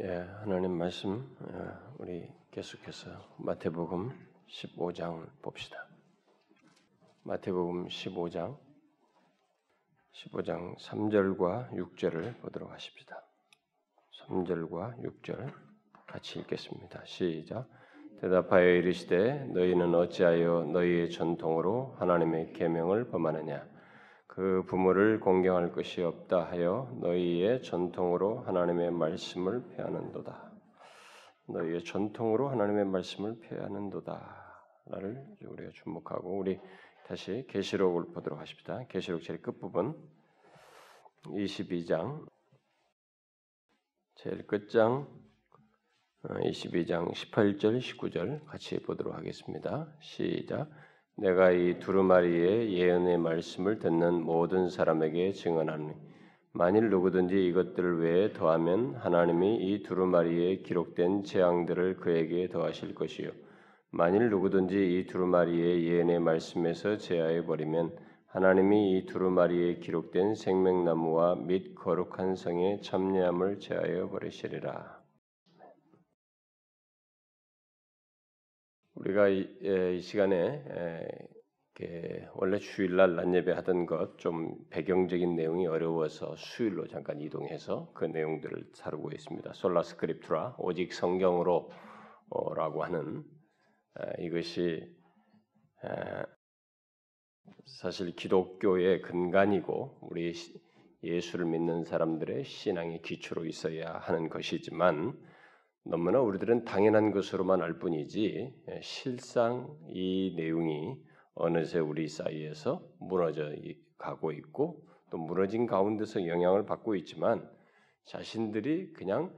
예, 하나님 말씀 예, 우리 계속해서 마태복음 15장을 봅시다. 마태복음 15장 15장 3절과 6절을 보도록 하십시다. 3절과 6절 같이 읽겠습니다. 시작. 대답하여 이르시되 너희는 어찌하여 너희의 전통으로 하나님의 계명을 범하느냐 그 부모를 공경할 것이 없다 하여 너희의 전통으로 하나님의 말씀을 폐하는도다. 너희의 전통으로 하나님의 말씀을 폐하는도다를 우리가 주목하고 우리 다시 계시록을 보도록 하십니다. 계시록 제일 끝 부분 22장 제일 끝장 22장 18절 19절 같이 보도록 하겠습니다. 시작. 내가 이 두루마리의 예언의 말씀을 듣는 모든 사람에게 증언하니 만일 누구든지 이것들을 외에 더하면 하나님이 이 두루마리에 기록된 재앙들을 그에게 더하실 것이요 만일 누구든지 이 두루마리의 예언의 말씀에서 제하해 버리면 하나님이 이 두루마리에 기록된 생명나무와 및 거룩한 성의 참여함을 제하여 버리시리라. 우리가 이, 예, 이 시간에 에, 원래 주일날 낮 예배 하던 것 좀 배경적인 내용이 어려워서 수요일로 잠깐 이동해서 그 내용들을 다루고 있습니다. 솔라 스크립투라 오직 성경으로라고 하는 에, 이것이 에, 사실 기독교의 근간이고 우리 예수를 믿는 사람들의 신앙의 기초로 있어야 하는 것이지만 너무나 우리들은 당연한 것으로만 알 뿐이지 예, 실상 이 내용이 어느새 우리 사이에서 무너져 가고 있고 또 무너진 가운데서 영향을 받고 있지만 자신들이 그냥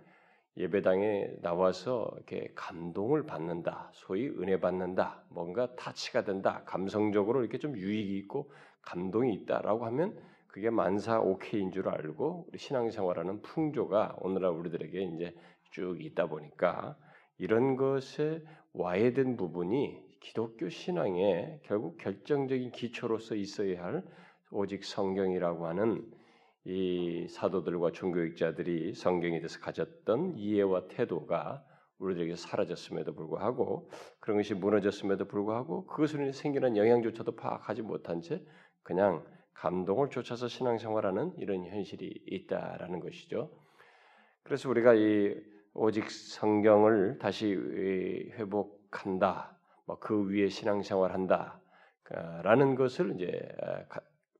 예배당에 나와서 이렇게 감동을 받는다, 소위 은혜 받는다, 뭔가 타치가 된다, 감성적으로 이렇게 좀 유익이 있고 감동이 있다라고 하면 그게 만사 오케이인 줄 알고 우리 신앙생활하는 풍조가 오늘날 우리들에게 이제 쭉 있다 보니까 이런 것에 와해된 부분이 기독교 신앙의 결국 결정적인 기초로서 있어야 할 오직 성경이라고 하는 이 사도들과 종교학자들이 성경에 대해서 가졌던 이해와 태도가 우리들에게 사라졌음에도 불구하고 그런 것이 무너졌음에도 불구하고 그것으로 생기는 영향조차도 파악하지 못한 채 그냥 감동을 쫓아서 신앙생활하는 이런 현실이 있다라는 것이죠. 그래서 우리가 이 오직 성경을 다시 회복한다. 뭐그 위에 신앙생활한다 라는 것을 이제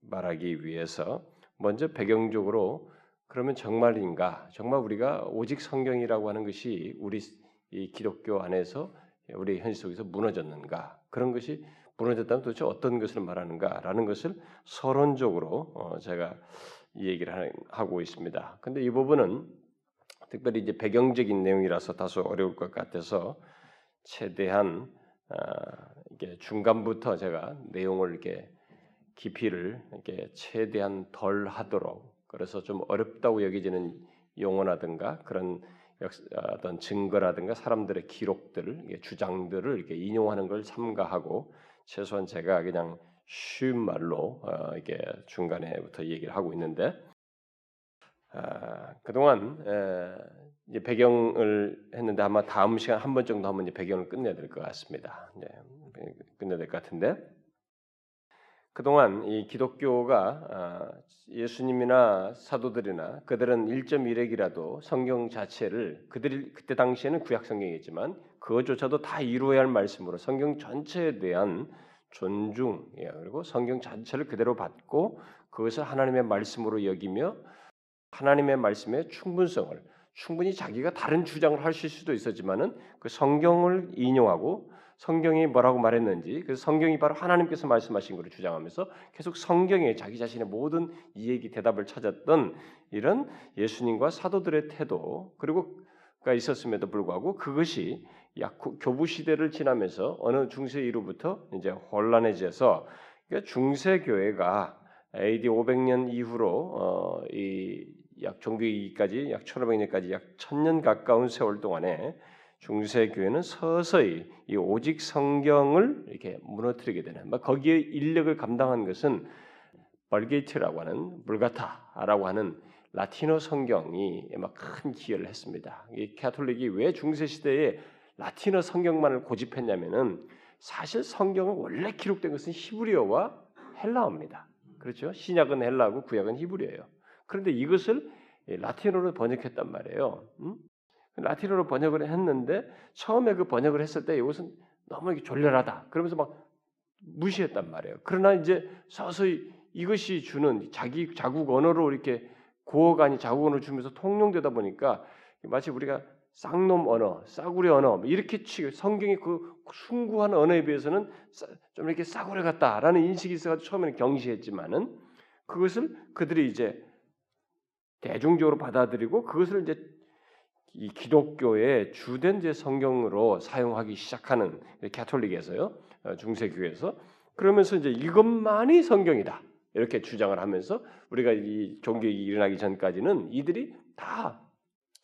말하기 위해서 먼저 배경적으로 그러면 정말인가? 정말 우리가 오직 성경이라고 하는 것이 우리 이 기독교 안에서 우리 현실 속에서 무너졌는가? 그런 것이 무너졌다면 도대체 어떤 것을 말하는가라는 것을 서론적으로 어, 제가 이 얘기를 하고 있습니다. 근데 이 부분은 특별히 이제 배경적인 내용이라서 다소 어려울 것 같아서 최대한 어, 이게 중간부터 제가 내용을 이렇게 깊이를 이렇게 최대한 덜 하도록 그래서 좀 어렵다고 여겨지는 용어라든가 그런 어떤 증거라든가 사람들의 기록들, 주장들을 이렇게 인용하는 걸 삼가하고 최소한 제가 그냥 쉬운 말로 어, 이게 중간에부터 얘기를 하고 있는데 아, 그동안 에, 이제 배경을 했는데 아마 다음 시간 한 번 정도 하면 이제 배경을 끝내야 될 것 같습니다. 네, 끝내야 될 것 같은데 그동안 이 기독교가 아, 예수님이나 사도들이나 그들은 1.1핵이라도 성경 자체를 그들이 그때 당시에는 구약 성경이었지만 그것조차도 다 이루어야 할 말씀으로 성경 전체에 대한 존중 예, 그리고 성경 자체를 그대로 받고 그것을 하나님의 말씀으로 여기며 하나님의 말씀의 충분성을 충분히 자기가 다른 주장을 하실 수도 있었지만은 그 성경을 인용하고 성경이 뭐라고 말했는지 그 성경이 바로 하나님께서 말씀하신 것을 주장하면서 계속 성경에 자기 자신의 모든 이야기 대답을 찾았던 이런 예수님과 사도들의 태도 그리고 가 있었음에도 불구하고 그것이 약 교부 시대를 지나면서 어느 중세 이후부터 이제 혼란해져서 그러니까 중세 교회가 AD 500년 이후로 어, 이 약 종교이기까지 약 1500년까지 약 1000년 가까운 세월 동안에 중세 교회는 서서히 이 오직 성경을 이렇게 무너뜨리게 되는 거기에 인력을 감당한 것은 벌게이트라고 하는 불가타라고 하는 라틴어 성경이 막큰 기여를 했습니다. 이 캐톨릭이 왜 중세 시대에 라틴어 성경만을 고집했냐면은 사실 성경은 원래 기록된 것은 히브리어와 헬라어입니다. 그렇죠? 신약은 헬라고 구약은 히브리어예요. 그런데 이것을 라틴어로 번역했단 말이에요. 음? 라틴어로 번역을 했는데 처음에 그 번역을 했을 때 이것은 너무 졸렬하다. 그러면서 막 무시했단 말이에요. 그러나 이제 서서히 이것이 주는 자기 자국 언어로 이렇게 구어간이 자국 언어를 주면서 통용되다 보니까 마치 우리가 쌍놈 언어, 싸구려 언어 이렇게 치 성경이 그 숭고한 언어에 비해서는 좀 이렇게 싸구려 같다라는 인식이 있어가지고 처음에는 경시했지만은 그것을 그들이 이제 대중적으로 받아들이고 그것을 이제 이 기독교의 주된 이제 성경으로 사용하기 시작하는 캐톨릭에서요 어, 중세교에서 그러면서 이제 이것만이 성경이다 이렇게 주장을 하면서 우리가 이 종교가 일어나기 전까지는 이들이 다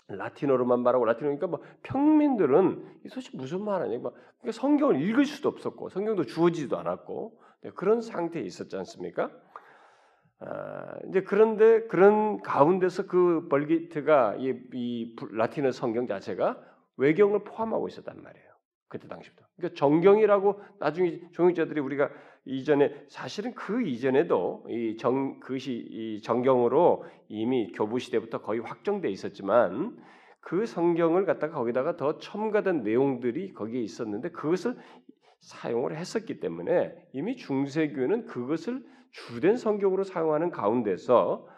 라틴어로만 말하고 라틴어니까 뭐 평민들은 이 소식 무슨 말하냐 뭐 그러니까 성경을 읽을 수도 없었고 성경도 주어지지도 않았고 네, 그런 상태에 있었지 않습니까? 아, 이제 그런데 그런 가운데서 그 벌기트가 이, 이 라틴어 성경 자체가 외경을 포함하고 있었단 말이에요. 그때 당시부터. 그러니까 정경이라고 나중에 종교자들이 우리가 이전에 사실은 그 이전에도 이 정 그것이 이 정경으로 이미 교부 시대부터 거의 확정돼 있었지만 그 성경을 갖다가 거기다가 더 첨가된 내용들이 거기에 있었는데 그것을 사용을 했었기 때문에 이미 중세교는 그것을 주된 성경으로 사용하는 가운데서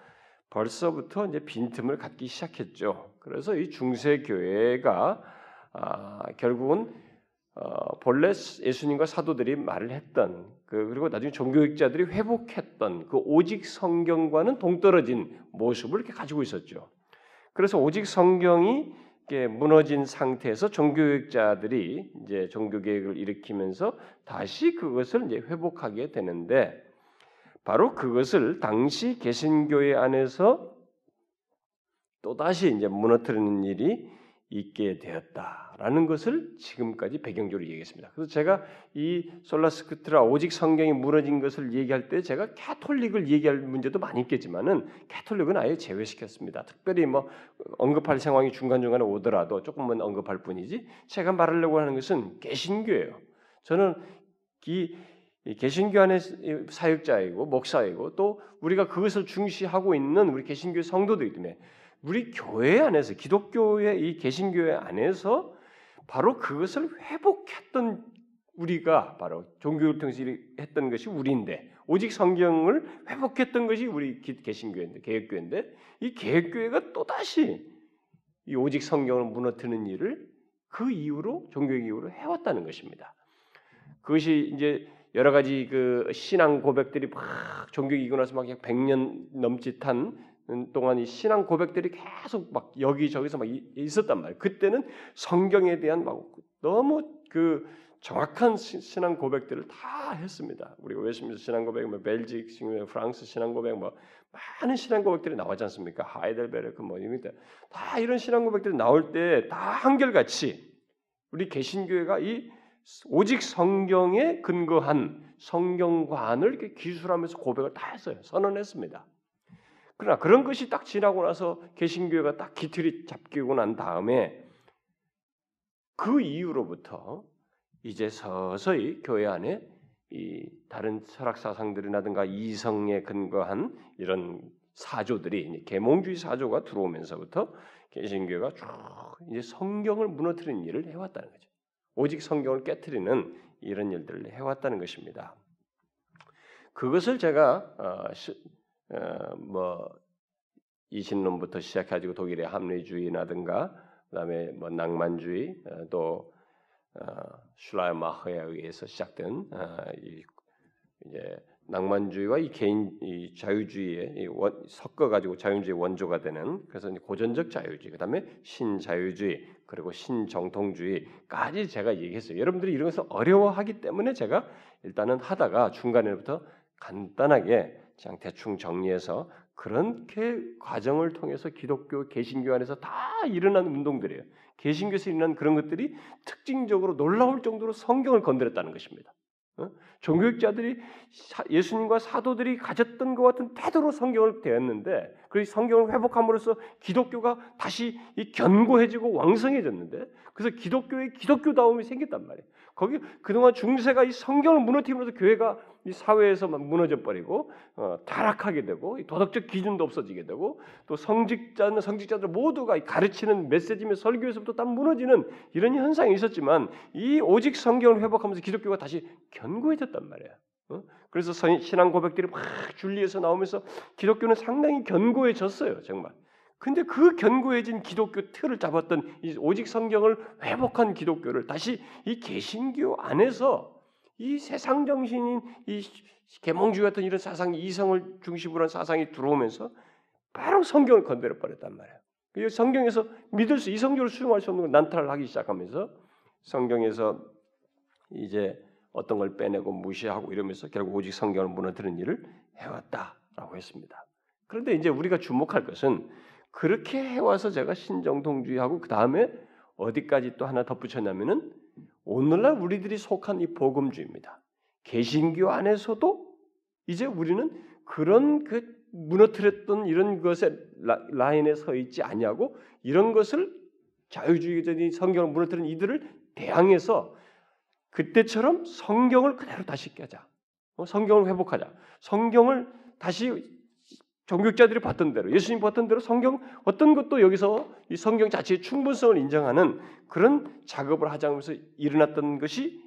벌써부터 이제 빈틈을 갖기 시작했죠. 그래서 이 중세 교회가 아, 결국은 어, 본래 예수님과 사도들이 말을 했던 그, 그리고 나중에 종교학자들이 회복했던 그 오직 성경과는 동떨어진 모습을 이렇게 가지고 있었죠. 그래서 오직 성경이 무너진 상태에서 종교학자들이 이제 종교 개혁을 일으키면서 다시 그것을 이제 회복하게 되는데 바로 그것을 당시 개신교회 안에서 또 다시 이제 무너뜨리는 일이 있게 되었다라는 것을 지금까지 배경적으로 얘기했습니다. 그래서 제가 이 솔라스크트라 오직 성경이 무너진 것을 얘기할 때 제가 캐톨릭을 얘기할 문제도 많이 있겠지만은 캐톨릭은 아예 제외시켰습니다. 특별히 뭐 언급할 상황이 중간 중간에 오더라도 조금만 언급할 뿐이지 제가 말하려고 하는 것은 개신교예요. 저는 이 개신교 안의 사역자이고 목사이고 또 우리가 그것을 중시하고 있는 우리 개신교 성도들이기 때문에 우리 교회 안에서 기독교의 이 개신교회 안에서 바로 그것을 회복했던 우리가 바로 종교를 통해서 했던 것이 우리인데 오직 성경을 회복했던 것이 우리 개신교회인데 개혁교회인데 이 개혁교회가 또 다시 이 오직 성경을 무너뜨리는 일을 그 이후로 종교의 이후로 해왔다는 것입니다. 그것이 이제 여러 가지 그 신앙 고백들이 막 종교이고 나서 막 100년 넘짓한 동안 이 신앙 고백들이 계속 막 여기저기서 막 있었단 말이에요. 그때는 성경에 대한 막 너무 그 정확한 신앙 고백들을 다 했습니다. 우리가 웨스트민스터 신앙 고백, 뭐 Belgic, 프랑스 신앙 고백, 뭐 많은 신앙 고백들이 나오지 않습니까? 하이델베르크 뭐 이런 다 이런 신앙 고백들이 나올 때 다 한결같이 우리 개신교회가 이 오직 성경에 근거한 성경관을 이렇게 기술하면서 고백을 다 했어요. 선언했습니다. 그러나 그런 것이 딱 지나고 나서 개신교회가 딱 기틀이 잡히고 난 다음에 그 이후로부터 이제 서서히 교회 안에 이 다른 철학 사상들이라든가 이성에 근거한 이런 사조들이 계몽주의 사조가 들어오면서부터 개신교회가 쭉 이제 성경을 무너뜨리는 일을 해왔다는 거죠. 오직 성경을 깨뜨리는 이런 일들을 해왔다는 것입니다. 그것을 제가 어, 시, 어, 뭐 이신론부터 시작해가지고 독일의 합리주의라든가 그다음에 뭐 낭만주의 어, 또 어, 슐라이마흐에 의해서 시작된 어, 이, 이제 낭만주의와 이 개인 이 자유주의의 원, 섞어 가지고 자유주의 원조가 되는 그래서 고전적 자유주의 그다음에 신자유주의 그리고 신정통주의까지 제가 얘기했어요. 여러분들이 이런 것을 어려워하기 때문에 제가 일단은 하다가 중간에부터 간단하게 그냥 대충 정리해서 그렇게 과정을 통해서 기독교 개신교 안에서 다 일어난 운동들이에요. 개신교에서 일어난 그런 것들이 특징적으로 놀라울 정도로 성경을 건드렸다는 것입니다. 어? 종교학자들이 예수님과 사도들이 가졌던 것 같은 태도로 성경을 대했는데 그래서 성경을 회복함으로써 기독교가 다시 이 견고해지고 왕성해졌는데 그래서 기독교의 기독교다움이 생겼단 말이에요. 거기 그동안 중세가 이 성경을 무너뜨리면서 교회가 이 사회에서만 무너져 버리고 어, 타락하게 되고 도덕적 기준도 없어지게 되고 또 성직자는 성직자들 모두가 가르치는 메시지며 설교에서부터 다 무너지는 이런 현상이 있었지만 이 오직 성경을 회복하면서 기독교가 다시 견고해졌단 말이에요. 어? 그래서 신앙 고백들이 막 줄리에서 나오면서 기독교는 상당히 견고해졌어요, 정말. 근데 그 견고해진 기독교 틀을 잡았던 이 오직 성경을 회복한 기독교를 다시 이 개신교 안에서 이 세상 정신인 이 계몽주의 같은 이런 사상이 이성을 중심으로 한 사상이 들어오면서 바로 성경을 건드려 버렸단 말이에요. 그 성경에서 믿을 수 이성적으로 수용할 수 없는 걸 난타를 하기 시작하면서 성경에서 이제 어떤 걸 빼내고 무시하고 이러면서 결국 오직 성경을 무너뜨리는 일을 해왔다라고 했습니다. 그런데 이제 우리가 주목할 것은 그렇게 해와서 제가 신정통주의하고 그 다음에 어디까지 또 하나 덧붙였냐면은 오늘날 우리들이 속한 이 복음주의입니다. 개신교 안에서도 이제 우리는 그런 그 무너뜨렸던 이런 것에 라, 인에서 있지 아니하고 이런 것을 자유주의적인 성경을 무너뜨린 이들을 대항해서 그때처럼 성경을 그대로 다시 깨자. 어, 성경을 회복하자. 성경을 다시 종교자들이 봤던 대로 예수님 봤던 대로 성경 어떤 것도 여기서 이 성경 자체의 충분성을 인정하는 그런 작업을 하자면서 일어났던 것이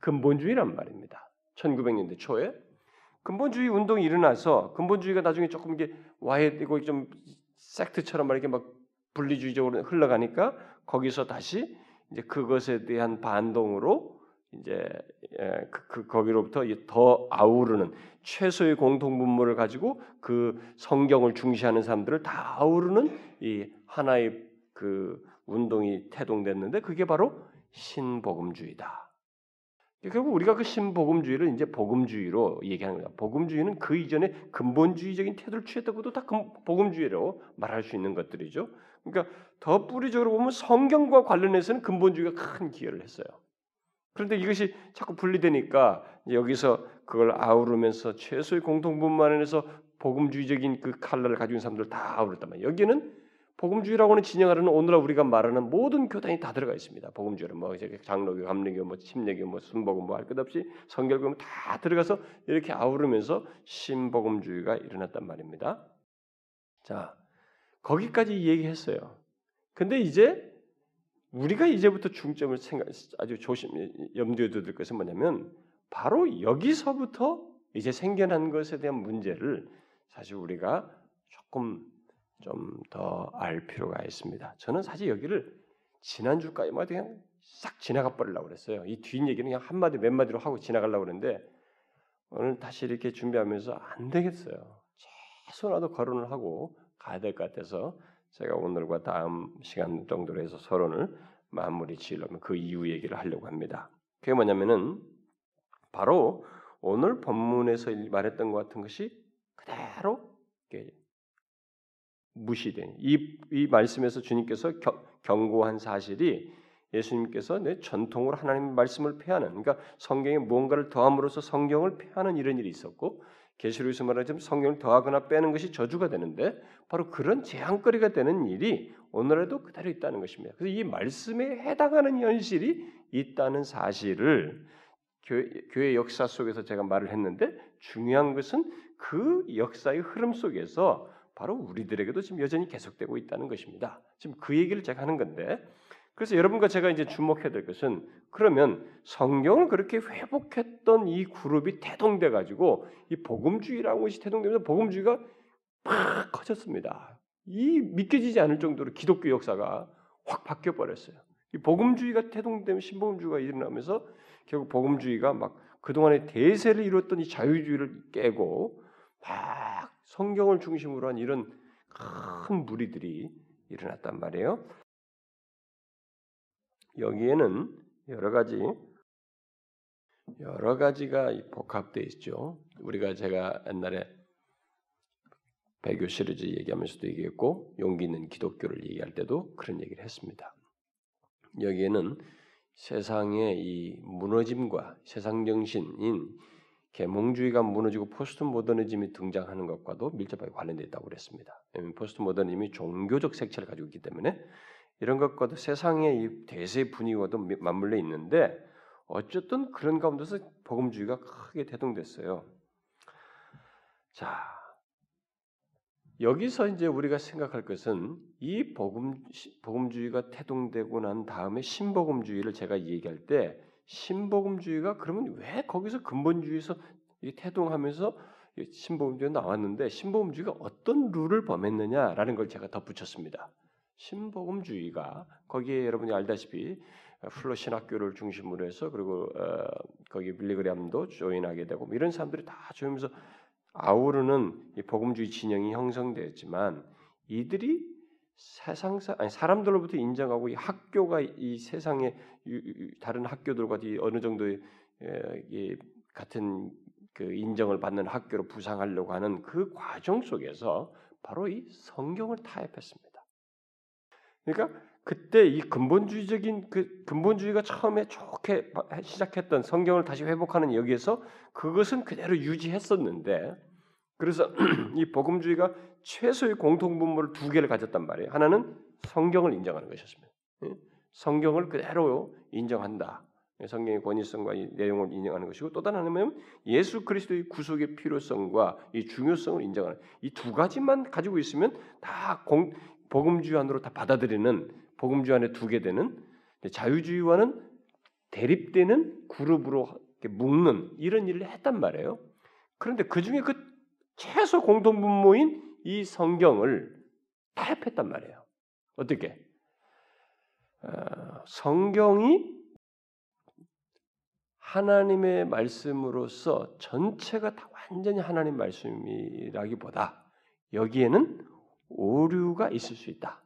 근본주의란 말입니다. 1900년대 초에 근본주의 운동이 일어나서 근본주의가 나중에 조금 이게 와해되고 좀 섹트처럼 이렇게 막 분리주의적으로 흘러가니까 거기서 다시 이제 그것에 대한 반동으로 이제 예, 그, 그 거기로부터 더 아우르는 최소의 공통 분모를 가지고 그 성경을 중시하는 사람들을 다 아우르는 이 하나의 그 운동이 태동됐는데 그게 바로 신복음주의다. 결국 우리가 그 신복음주의를 이제 복음주의로 얘기하는 거다. 복음주의는 그 이전에 근본주의적인 태도를 취했던 것도 다 복음주의로 말할 수 있는 것들이죠. 그러니까 더 뿌리적으로 보면 성경과 관련해서는 근본주의가 큰 기여를 했어요. 그런데 이것이 자꾸 분리되니까 여기서 그걸 아우르면서 최소의 공통분만에서 복음주의적인 그 칼날을 있는 사람들 다 아우르단 말이에요. 여기는 복음주의라고는 진영하는 오늘날 우리가 말하는 모든 교단이 다 들어가 있습니다. 복음주의는 뭐 이제 장로교, 감리교, 뭐 침례교, 뭐 순복음 뭐할 것 없이 성결교 다 들어가서 이렇게 아우르면서 신복음주의가 일어났단 말입니다. 자, 거기까지 얘기했어요. 근데 이제 우리가 이제부터 중점을 생각 아주 조심 염두에 둘 것은 뭐냐면 바로 여기서부터 이제 생겨난 것에 대한 문제를 사실 우리가 조금 좀 더 알 필요가 있습니다. 저는 사실 여기를 지난주까지만 그냥 싹 지나가 버리려고 그랬어요. 이 뒷 얘기는 그냥 한마디 몇 마디로 하고 지나가려고 그랬는데 오늘 다시 이렇게 준비하면서 안 되겠어요. 최소라도 거론을 하고 가야 될 것 같아서 제가 오늘과 다음 시간 정도로 해서 서론을 마무리 지으려면 그 이후 얘기를 하려고 합니다. 그게 뭐냐면은 바로 오늘 본문에서 말했던 것 같은 것이 그대로 무시된 이, 이 말씀에서 주님께서 겨, 경고한 사실이 예수님께서 내 전통으로 하나님의 말씀을 폐하는 그러니까 성경에 무언가를 더함으로써 성경을 폐하는 이런 일이 있었고 계시록에서 말하자면 성경을 더하거나 빼는 것이 저주가 되는데 바로 그런 재앙거리가 되는 일이 오늘에도 그대로 있다는 것입니다. 그래서 이 말씀에 해당하는 현실이 있다는 사실을 교회, 교회 역사 속에서 제가 말을 했는데 중요한 것은 그 역사의 흐름 속에서 바로 우리들에게도 지금 여전히 계속되고 있다는 것입니다. 지금 그 얘기를 제가 하는 건데 그래서 여러분과 제가 이제 주목해야 될 것은 그러면 성경을 그렇게 회복했던 이 그룹이 태동돼 가지고 이 복음주의라는 것이 태동되면서 복음주의가 팍 커졌습니다. 이 믿겨지지 않을 정도로 기독교 역사가 확 바뀌어 버렸어요. 이 복음주의가 태동되면 신복음주의가 일어나면서 결국 복음주의가 막 그동안의 대세를 이뤘던 이 자유주의를 깨고 막 성경을 중심으로 한 이런 큰 무리들이 일어났단 말이에요. 여기에는 여러 가지 여러 가지가 복합되어 있죠. 우리가 제가 옛날에 배교 시리즈 얘기하면서도 얘기했고 용기 있는 기독교를 얘기할 때도 그런 얘기를 했습니다. 여기에는 세상의 이 무너짐과 세상 정신인 계몽주의가 무너지고 포스트 모더니즘이 등장하는 것과도 밀접하게 관련되어 있다고 그랬습니다. 포스트 모더니즘이 종교적 색채를 가지고 있기 때문에 이런 것과도 세상의 이 대세 분위기와도 맞물려 있는데 어쨌든 그런 가운데서 복음주의가 크게 대두됐어요. 자, 여기서 이제 우리가 생각할 것은 이 복음 복음주의가 태동되고 난 다음에 신복음주의를 제가 얘기할 때 신복음주의가 그러면 왜 거기서 근본주의에서 태동하면서 신복음주의가 나왔는데 신복음주의가 어떤 룰을 범했느냐라는 걸 제가 덧붙였습니다. 신복음주의가 거기에 여러분이 알다시피 플로 신학교를 중심으로 해서 그리고 어, 거기 빌리그램도 조인하게 되고 뭐 이런 사람들이 다 조이면서 아우르는 이 복음주의 진영이 형성되었지만 이들이 세상 아니 사람들로부터 인정하고 이 학교가 이 세상의 다른 학교들과 어느 정도의 이 같은 그 인정을 받는 학교로 부상하려고 하는 그 과정 속에서 바로 이 성경을 타협했습니다. 그러니까 그때 이 근본주의적인 그 근본주의가 처음에 좋게 시작했던 성경을 다시 회복하는 여기에서 그것은 그대로 유지했었는데 그래서 이 복음주의가 최소의 공통분모를 두 개를 가졌단 말이에요. 하나는 성경을 인정하는 것이었습니다. 예? 성경을 그대로 인정한다. 성경의 권위성과 이 내용을 인정하는 것이고 또 하나는 예수 그리스도의 구속의 필요성과 이 중요성을 인정하는 이 두 가지만 가지고 있으면 다 공, 복음주의 안으로 다 받아들이는 복음주의 안에 두게 되는 자유주의와는 대립되는 그룹으로 묶는 이런 일을 했단 말이에요. 그런데 그 중에 그 최소 공통분모인 이 성경을 타협했단 말이에요. 어떻게? 어, 성경이 하나님의 말씀으로서 전체가 다 완전히 하나님 말씀이라기보다 여기에는 오류가 있을 수 있다.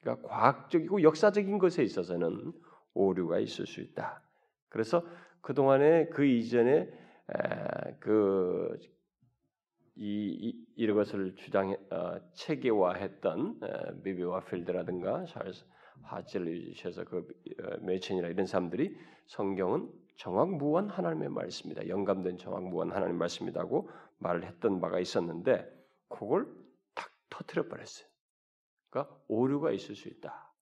그러니까 과학적이고 역사적인 것에 있어서는 오류가 있을 수 있다. 그래서 그 동안에 그 이전에 그 이, 이, 런 것을 주장 어, 체계화했던 비비와 필드라든가 찰스 하젤리셔서 그 어, 메첸이나 이런 사람들이 성경은 정확 무한 하나님의 말씀이다. 영감된 정확 무한 하나님의 말씀이다고 말을 했던 바가 있었는데 그걸 터트려 버렸어요. 그러니까 오류가 있을 수 있다.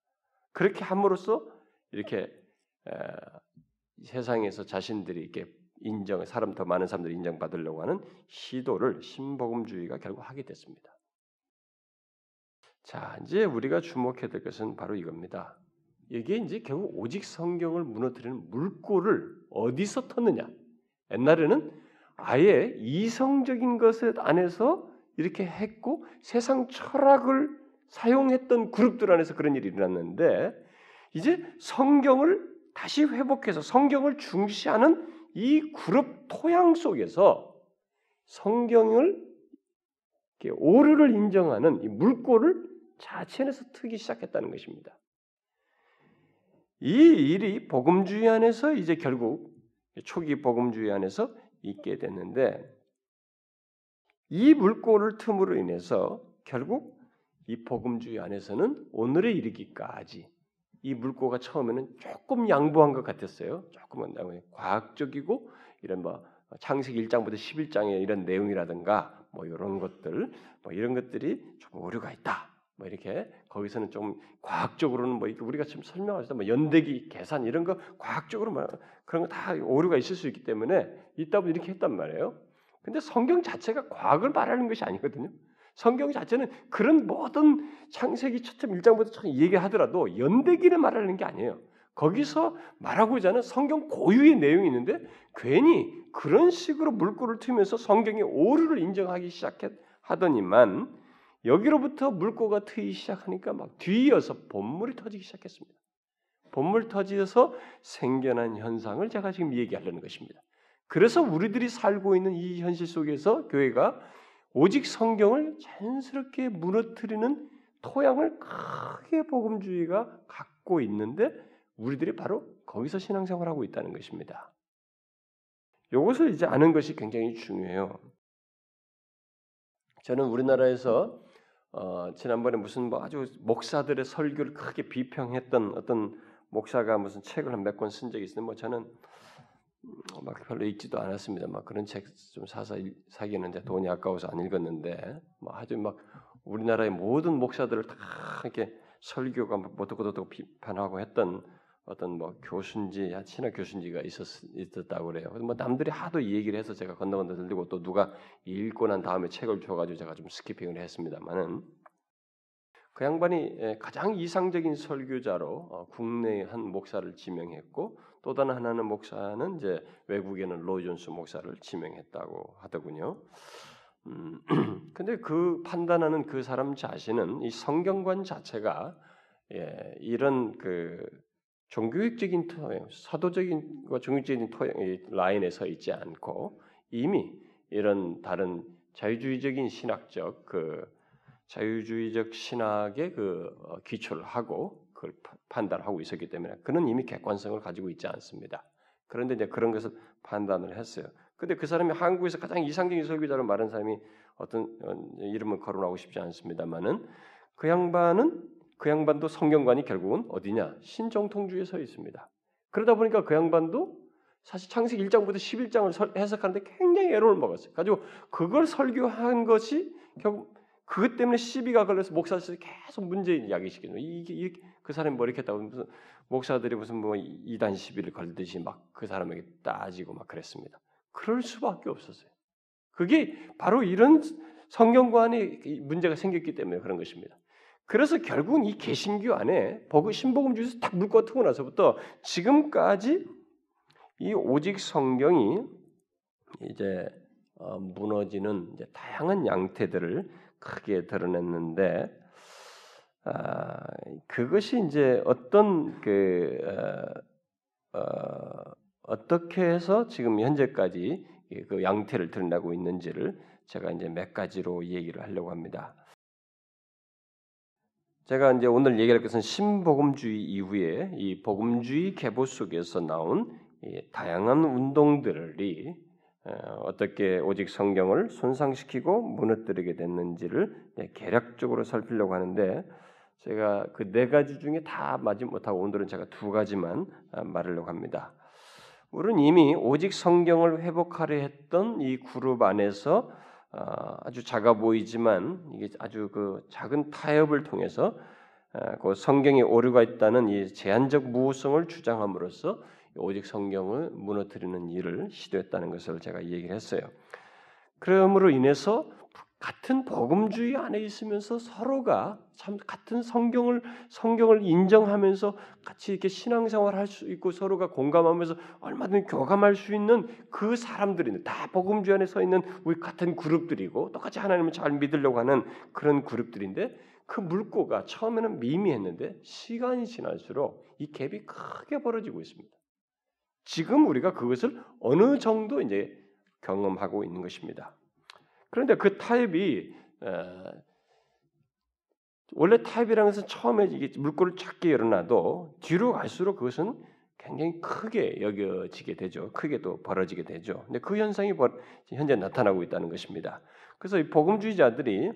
그렇게 함으로써 이렇게 에, 세상에서 자신들이 이렇게 인정, 사람 더 많은 사람들이 인정받으려고 하는 시도를 신복음주의가 결국 하게 됐습니다. 자, 이제 우리가 주목해야 될 것은 바로 이겁니다. 이게 이제 결국 오직 성경을 무너뜨리는 물꼬를 어디서 텄느냐? 옛날에는 아예 이성적인 것에 안에서 이렇게 했고 세상 철학을 사용했던 그룹들 안에서 그런 일이 일어났는데 이제 성경을 다시 회복해서 성경을 중시하는 이 그룹 토양 속에서 성경을 오류를 인정하는 이 물꼬를 자체에서 트기 시작했다는 것입니다. 이 일이 복음주의 안에서 이제 결국 초기 복음주의 안에서 있게 됐는데 이 물꼬를 틈으로 인해서 결국 이 복음주의 안에서는 오늘에 이르기까지 이 물꼬가 처음에는 조금 양보한 것 같았어요. 조금은 과학적이고 이런 뭐 창세기 1장부터 11장의 이런 내용이라든가 뭐 이런 것들 뭐 이런 것들이 좀 오류가 있다. 뭐 이렇게 거기서는 좀 과학적으로는 뭐 우리가 지금 설명하시다 뭐 연대기 계산 이런 거 과학적으로 뭐 그런 거 다 오류가 있을 수 있기 때문에 있다 보니 이렇게 했단 말이에요. 근데 성경 자체가 과학을 말하는 것이 아니거든요. 성경 자체는 그런 모든 창세기 첫째 1장부터 첫 얘기하더라도 연대기를 말하는 게 아니에요. 거기서 말하고자 하는 성경 고유의 내용이 있는데 괜히 그런 식으로 물꼬를 트면서 성경의 오류를 인정하기 시작하더니만 여기로부터 물꼬가 트기 시작하니까 막 뒤이어서 본물이 터지기 시작했습니다. 본물 터지어서 생겨난 현상을 제가 지금 얘기하려는 것입니다. 그래서 우리들이 살고 있는 이 현실 속에서 교회가 오직 성경을 자연스럽게 무너뜨리는 토양을 크게 복음주의가 갖고 있는데 우리들이 바로 거기서 신앙생활하고 있다는 것입니다. 이것을 이제 아는 것이 굉장히 중요해요. 저는 우리나라에서 어, 지난번에 무슨 뭐 아주 목사들의 설교를 크게 비평했던 어떤 목사가 무슨 책을 한 몇 권 쓴 적이 있는데 뭐 저는 음, 막 별로 읽지도 않았습니다. 막 그런 책 좀 사서 사기는데 돈이 아까워서 안 읽었는데 뭐 아주 막 우리나라의 모든 목사들을 다 이렇게 설교가 뭐어떻고 비판하고 했던 어떤 뭐 교순지, 신학 교순지가 있었, 있었다고 그래요. 뭐 남들이 하도 이 얘기를 해서 제가 건너 건너 들리고 또 누가 읽고 난 다음에 책을 줘가지고 제가 좀 스키핑을 했습니다만은 그 양반이 예, 가장 이상적인 설교자로 어, 국내의 한 목사를 지명했고 또 다른 하나는 목사는 이제 외국에는 로이존스 목사를 지명했다고 하더군요. 음, 근데 그 판단하는 그 사람 자신은 이 성경관 자체가 예, 이런 그 종교적인 토양, 사도적인 종교적인 토양 라인에 서 있지 않고 이미 이런 다른 자유주의적인 신학적 그 자유주의적 신학의 그 어, 기초를 하고 그걸 판단하고 있었기 때문에 그는 이미 객관성을 가지고 있지 않습니다. 그런데 이제 그런 것을 판단을 했어요. 근데 그 사람이 한국에서 가장 이상적인 설교자로 말한 사람이 어떤 어, 이름을 거론하고 싶지 않습니다만은 그 양반은 그 양반도 성경관이 결국은 어디냐? 신정통주에 서 있습니다. 그러다 보니까 그 양반도 사실 창세기 1장부터 11장을 해석하는데 굉장히 애로를 먹었어요. 가지고 그걸 설교한 것이 결국 그것 때문에 시비가 걸려서 목사들이 계속 문제 야기시키는 이게, 그 사람이 뭐 이렇게 했다고 무슨 목사들이 무슨 뭐 이단 시비를 걸듯이 막 그 사람에게 따지고 막 그랬습니다. 그럴 수밖에 없었어요. 그게 바로 이런 성경관에 문제가 생겼기 때문에 그런 것입니다. 그래서 결국은 이 개신교 안에 신복음주에서 딱 물고 트고 나서부터 지금까지 이 오직 성경이 이제 어, 무너지는 이제 다양한 양태들을 크게 드러냈는데 아, 그것이 이제 어떤 그 어, 어, 떻게 해서 지금 현재까지 그 양태를 드러내고 있는지를 제가 이제 몇 가지로 얘기를 하려고 합니다. 제가 이제 오늘 얘기할 것은 신복음주의 이후에 이 복음주의 계보 속에서 나온 다양한 운동들이 어, 어떻게 오직 성경을 손상시키고 무너뜨리게 됐는지를 개략적으로 살피려고 하는데 제가 그 네 가지 중에 다 맞지 못하고 오늘은 제가 두 가지만 아, 말하려고 합니다. 우리는 이미 오직 성경을 회복하려 했던 이 그룹 안에서 아, 아주 작아 보이지만 이게 아주 그 작은 타협을 통해서 아, 그 성경에 오류가 있다는 이 제한적 무호성을 주장함으로써 오직 성경을 무너뜨리는 일을 시도했다는 것을 제가 얘기를 했어요. 그러므로 인해서 같은 복음주의 안에 있으면서 서로가 참 같은 성경을 성경을 인정하면서 같이 이렇게 신앙생활 할 수 있고 서로가 공감하면서 얼마든지 교감할 수 있는 그 사람들이 다 복음주의 안에 서 있는 우리 같은 그룹들이고 똑같이 하나님을 잘 믿으려고 하는 그런 그룹들인데 그 물꼬가 처음에는 미미했는데 시간이 지날수록 이 갭이 크게 벌어지고 있습니다. 지금 우리가 그것을 어느 정도 이제 경험하고 있는 것입니다. 그런데 그 타입이 원래 타입이라는 것은 처음에 이게 물꼬를 작게 열어놔도 뒤로 갈수록 그것은 굉장히 크게 여겨지게 되죠. 크게 또 벌어지게 되죠. 근데 그 현상이 현재 나타나고 있다는 것입니다. 그래서 이 복음주의자들이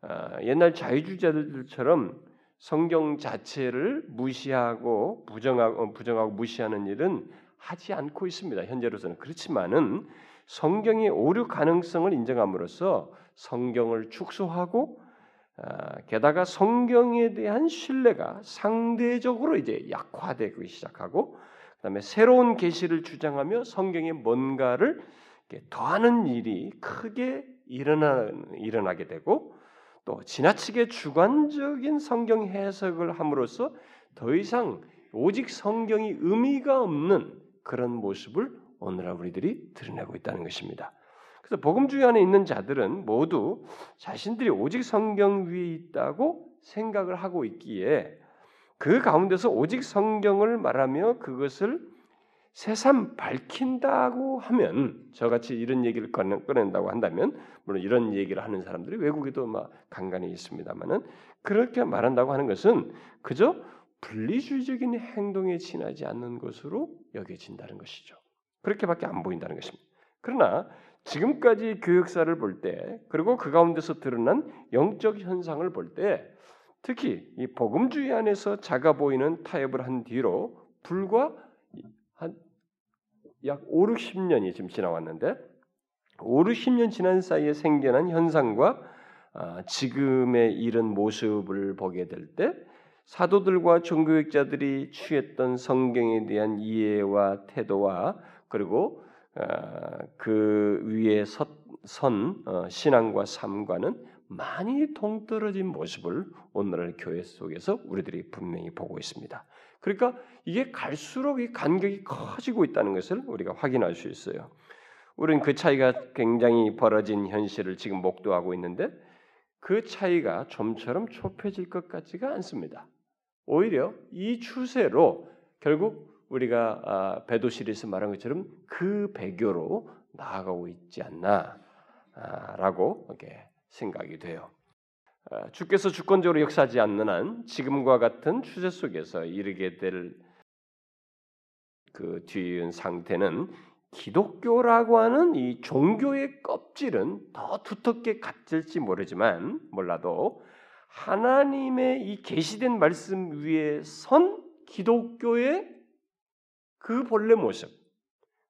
아, 옛날 자유주의자들처럼 성경 자체를 무시하고 부정하고 부정하고 무시하는 일은 하지 않고 있습니다. 현재로서는 그렇지만은 성경의 오류 가능성을 인정함으로써 성경을 축소하고 아, 게다가 성경에 대한 신뢰가 상대적으로 이제 약화되기 시작하고 그다음에 새로운 계시를 주장하며 성경에 뭔가를 더하는 일이 크게 일어나 일어나게 되고 또 지나치게 주관적인 성경 해석을 함으로써 더 이상 오직 성경이 의미가 없는 그런 모습을 오늘날 우리들이 드러내고 있다는 것입니다. 그래서 복음 주의 안에 있는 자들은 모두 자신들이 오직 성경 위에 있다고 생각을 하고 있기에 그 가운데서 오직 성경을 말하며 그것을 새삼 밝힌다고 하면 저같이 이런 얘기를 꺼낸다고 한다면 물론 이런 얘기를 하는 사람들이 외국에도 막 간간히 있습니다만은 그렇게 말한다고 하는 것은 그저 분리주의적인 행동에 지나지 않는 것으로 여겨진다는 것이죠. 그렇게밖에 안 보인다는 것입니다. 그러나 지금까지 교역사를 볼 때, 그리고 그 가운데서 드러난 영적 현상을 볼 때, 특히 이 복음주의 안에서 작아 보이는 타협을 한 뒤로 불과 한약 5, 60년이 지금 지나왔는데 5, 60년 지난 사이에 생겨난 현상과 아, 지금의 이런 모습을 보게 될 때 사도들과 종교학자들이 취했던 성경에 대한 이해와 태도와 그리고 아, 그 위에 선 어, 신앙과 삶과는 많이 동떨어진 모습을 오늘날 교회 속에서 우리들이 분명히 보고 있습니다. 그러니까 이게 갈수록 이 간격이 커지고 있다는 것을 우리가 확인할 수 있어요. 우리는 그 차이가 굉장히 벌어진 현실을 지금 목도하고 있는데 그 차이가 좀처럼 좁혀질 것 같지가 않습니다. 오히려 이 추세로 결국 우리가 아, 배도실에서 말한 것처럼 그 배교로 나아가고 있지 않나라고 이렇게 생각이 돼요. 아, 주께서 주권적으로 역사하지 않는 한 지금과 같은 추세 속에서 이르게 될 그 뒤은 상태는 기독교라고 하는 이 종교의 껍질은 더 두텁게 갇힐지 모르지만 몰라도 하나님의 이 계시된 말씀 위에 선 기독교의 그 본래 모습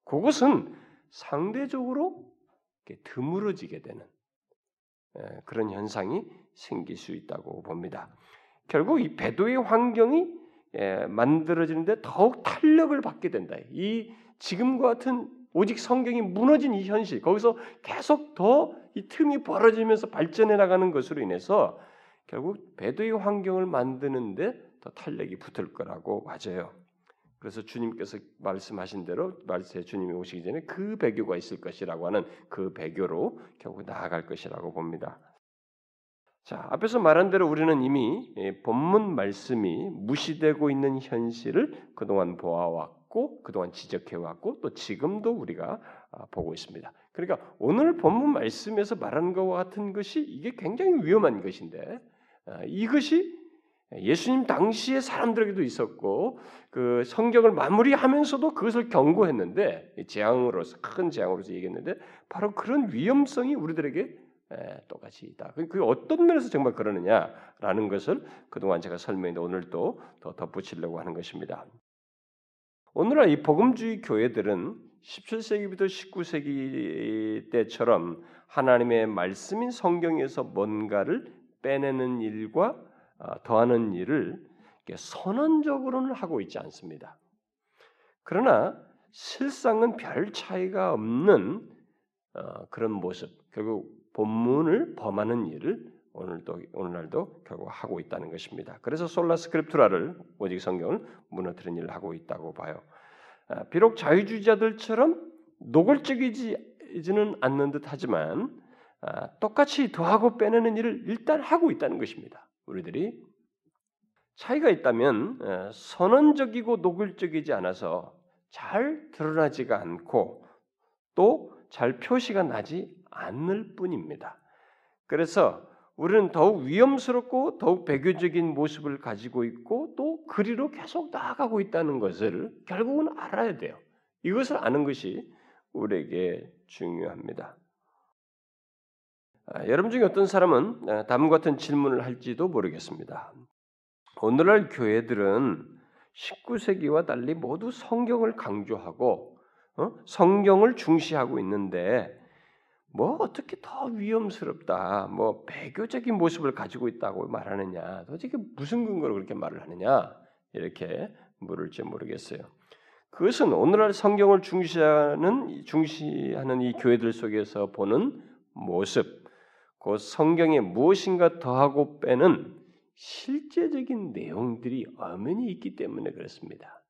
그것은 상대적으로 드물어지게 되는 예, 그런 현상이 생길 수 있다고 봅니다. 결국 이 배도의 환경이 예, 만들어지는데 더욱 탄력을 받게 된다. 이 지금과 같은 오직 성경이 무너진 이 현실 거기서 계속 더 이 틈이 벌어지면서 발전해 나가는 것으로 인해서 결국 배도의 환경을 만드는데 더 탄력이 붙을 거라고 맞아요. 그래서 주님께서 말씀하신 대로 말세 주님이 오시기 전에 그 배교가 있을 것이라고 하는 그 배교로 결국 나아갈 것이라고 봅니다. 자, 앞에서 말한 대로 우리는 이미 본문 말씀이 무시되고 있는 현실을 그동안 보아왔고 그동안 지적해왔고 또 지금도 우리가 아, 보고 있습니다. 그러니까 오늘 본문 말씀에서 말하는 것과 같은 것이 이게 굉장히 위험한 것인데 아, 이것이 예수님 당시의 사람들에게도 있었고 그 성경을 마무리하면서도 그것을 경고했는데 재앙으로서 큰 재앙으로서 얘기했는데 바로 그런 위험성이 우리들에게 똑같이 있다. 그 어떤 면에서 정말 그러느냐라는 것을 그동안 제가 설명했는데 오늘 또 더 덧붙이려고 하는 것입니다. 오늘날 이 복음주의 교회들은 17세기부터 19세기 때처럼 하나님의 말씀인 성경에서 뭔가를 빼내는 일과 어, 더하는 일을 선언적으로는 하고 있지 않습니다. 그러나 실상은 별 차이가 없는 어, 그런 모습, 결국 본문을 범하는 일을 오늘도 오늘날도 결국 하고 있다는 것입니다. 그래서 솔라 스크립투라를 오직 성경을 무너뜨리는 일을 하고 있다고 봐요. 아, 비록 자유주의자들처럼 노골적이지는 않는 듯하지만 아, 똑같이 더하고 빼내는 일을 일단 하고 있다는 것입니다. 우리들이 차이가 있다면 어, 선언적이고 노골적이지 않아서 잘 드러나지가 않고 또 잘 표시가 나지 않을 뿐입니다. 그래서 우리는 더욱 위험스럽고 더욱 배교적인 모습을 가지고 있고 또 그리로 계속 나아가고 있다는 것을 결국은 알아야 돼요. 이것을 아는 것이 우리에게 중요합니다. 아, 여러분 중에 어떤 사람은 아, 다음 같은 질문을 할지도 모르겠습니다. 오늘날 교회들은 19세기와 달리 모두 성경을 강조하고 어? 성경을 중시하고 있는데 뭐 어떻게 더 위험스럽다, 뭐 배교적인 모습을 가지고 있다고 말하느냐, 도대체 무슨 근거로 그렇게 말을 하느냐 이렇게 물을지 모르겠어요. 그것은 오늘날 성경을 중시하는 중시하는 이 교회들 속에서 보는 모습, 그 성경에 무엇인가 더하고 빼는 실제적인 내용들이 엄연히 있기 때문에 그렇습니다.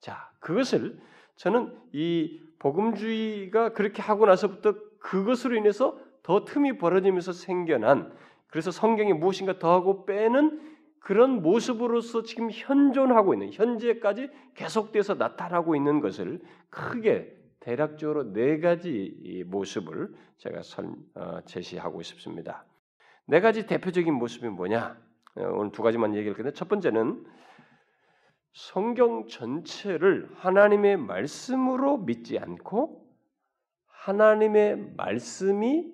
자, 그것을 저는 이 복음주의가 그렇게 하고 나서부터 그것으로 인해서 더 틈이 벌어지면서 생겨난 그래서 성경에 무엇인가 더하고 빼는 그런 모습으로서 지금 현존하고 있는 현재까지 계속돼서 나타나고 있는 것을 크게 대략적으로 네 가지 모습을 제가 선, 어, 제시하고 싶습니다. 네 가지 대표적인 모습이 뭐냐? 어, 오늘 두 가지만 얘기할 건데 첫 번째는 성경 전체를 하나님의 말씀으로 믿지 않고 하나님의 말씀이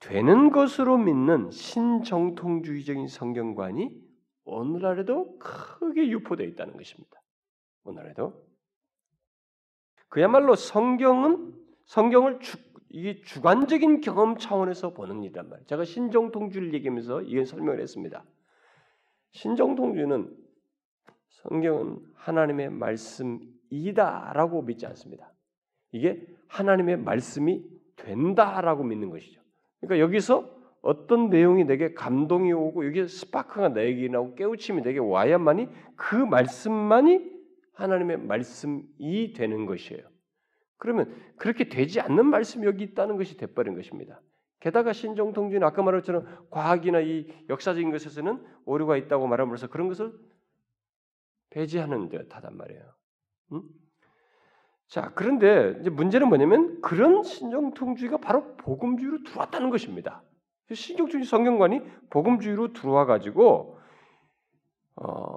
되는 것으로 믿는 신정통주의적인 성경관이 오늘날에도 크게 유포되어 있다는 것입니다. 오늘에도 그야말로 성경은 성경을 주, 이게 주관적인 경험 차원에서 보는 일이란 말이에요. 제가 신정통주를 얘기하면서 이건 설명을 했습니다. 신정통주는 성경은 하나님의 말씀이다라고 믿지 않습니다. 이게 하나님의 말씀이 된다라고 믿는 것이죠. 그러니까 여기서 어떤 내용이 내게 감동이 오고 여기 스파크가 내게 나고 깨우침이 내게 와야만이 그 말씀만이 하나님의 말씀이 되는 것이에요. 그러면 그렇게 되지 않는 말씀이 여기 있다는 것이 돼버린 것입니다. 게다가 신정통주는 아까 말한 것처럼 과학이나 이 역사적인 것에서는 오류가 있다고 말함으로써 그런 것을 배제하는 듯하단 말이에요. 음? 자, 그런데 이제 문제는 뭐냐면 그런 신정통주의가 바로 복음주의로 들어왔다는 것입니다. 신정주의 성경관이 복음주의로 들어와 가지고 어,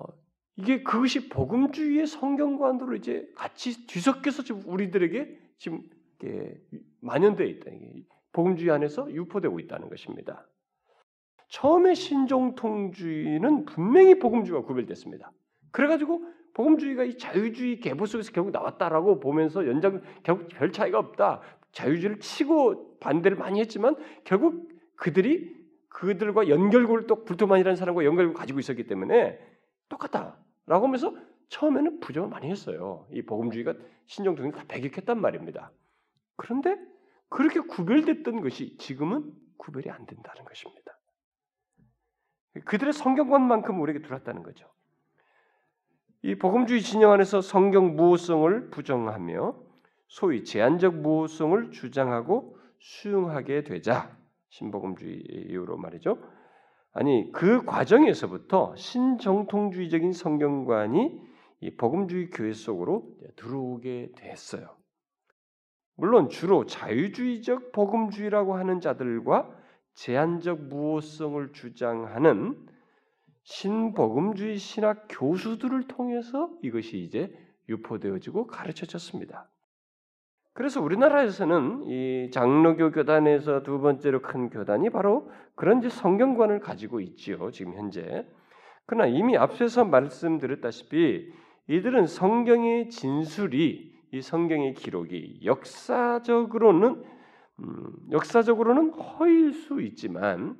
이게 그것이 복음주의의 성경관으로 이제 같이 뒤섞여서 지금 우리들에게 지금 만연되어 있다. 복음주의 안에서 유포되고 있다는 것입니다. 처음에 신종통주의는 분명히 복음주의와 구별됐습니다. 그래가지고 복음주의가 이 자유주의 계보 속에서 결국 나왔다라고 보면서 연장 결국 별 차이가 없다. 자유주의를 치고 반대를 많이 했지만 결국 그들이 그들과 연결고를 또 불토만이라는 사람과 연결고를 가지고 있었기 때문에 똑같다 라고 하면서 처음에는 부정을 많이 했어요. 이 복음주의가 신종통을 다 배격했단 말입니다. 그런데 그렇게 구별됐던 것이 지금은 구별이 안 된다는 것입니다. 그들의 성경관만큼 우리에게 들어왔다는 거죠. 이 복음주의 진영 안에서 성경 무호성을 부정하며 소위 제한적 무호성을 주장하고 수용하게 되자 신복음주의 이후로 말이죠. 아니 그 과정에서부터 신정통주의적인 성경관이 이 복음주의 교회 속으로 들어오게 됐어요. 물론 주로 자유주의적 복음주의라고 하는 자들과 제한적 무호성을 주장하는 신복음주의 신학 교수들을 통해서 이것이 이제 유포되어지고 가르쳐졌습니다. 그래서 우리나라에서는 이 장로교 교단에서 두 번째로 큰 교단이 바로 그런 이제 성경관을 가지고 있지요. 지금 현재. 그러나 이미 앞서서 말씀드렸다시피 이들은 성경의 진술이 이 성경의 기록이 역사적으로는 음, 역사적으로는 허일 수 있지만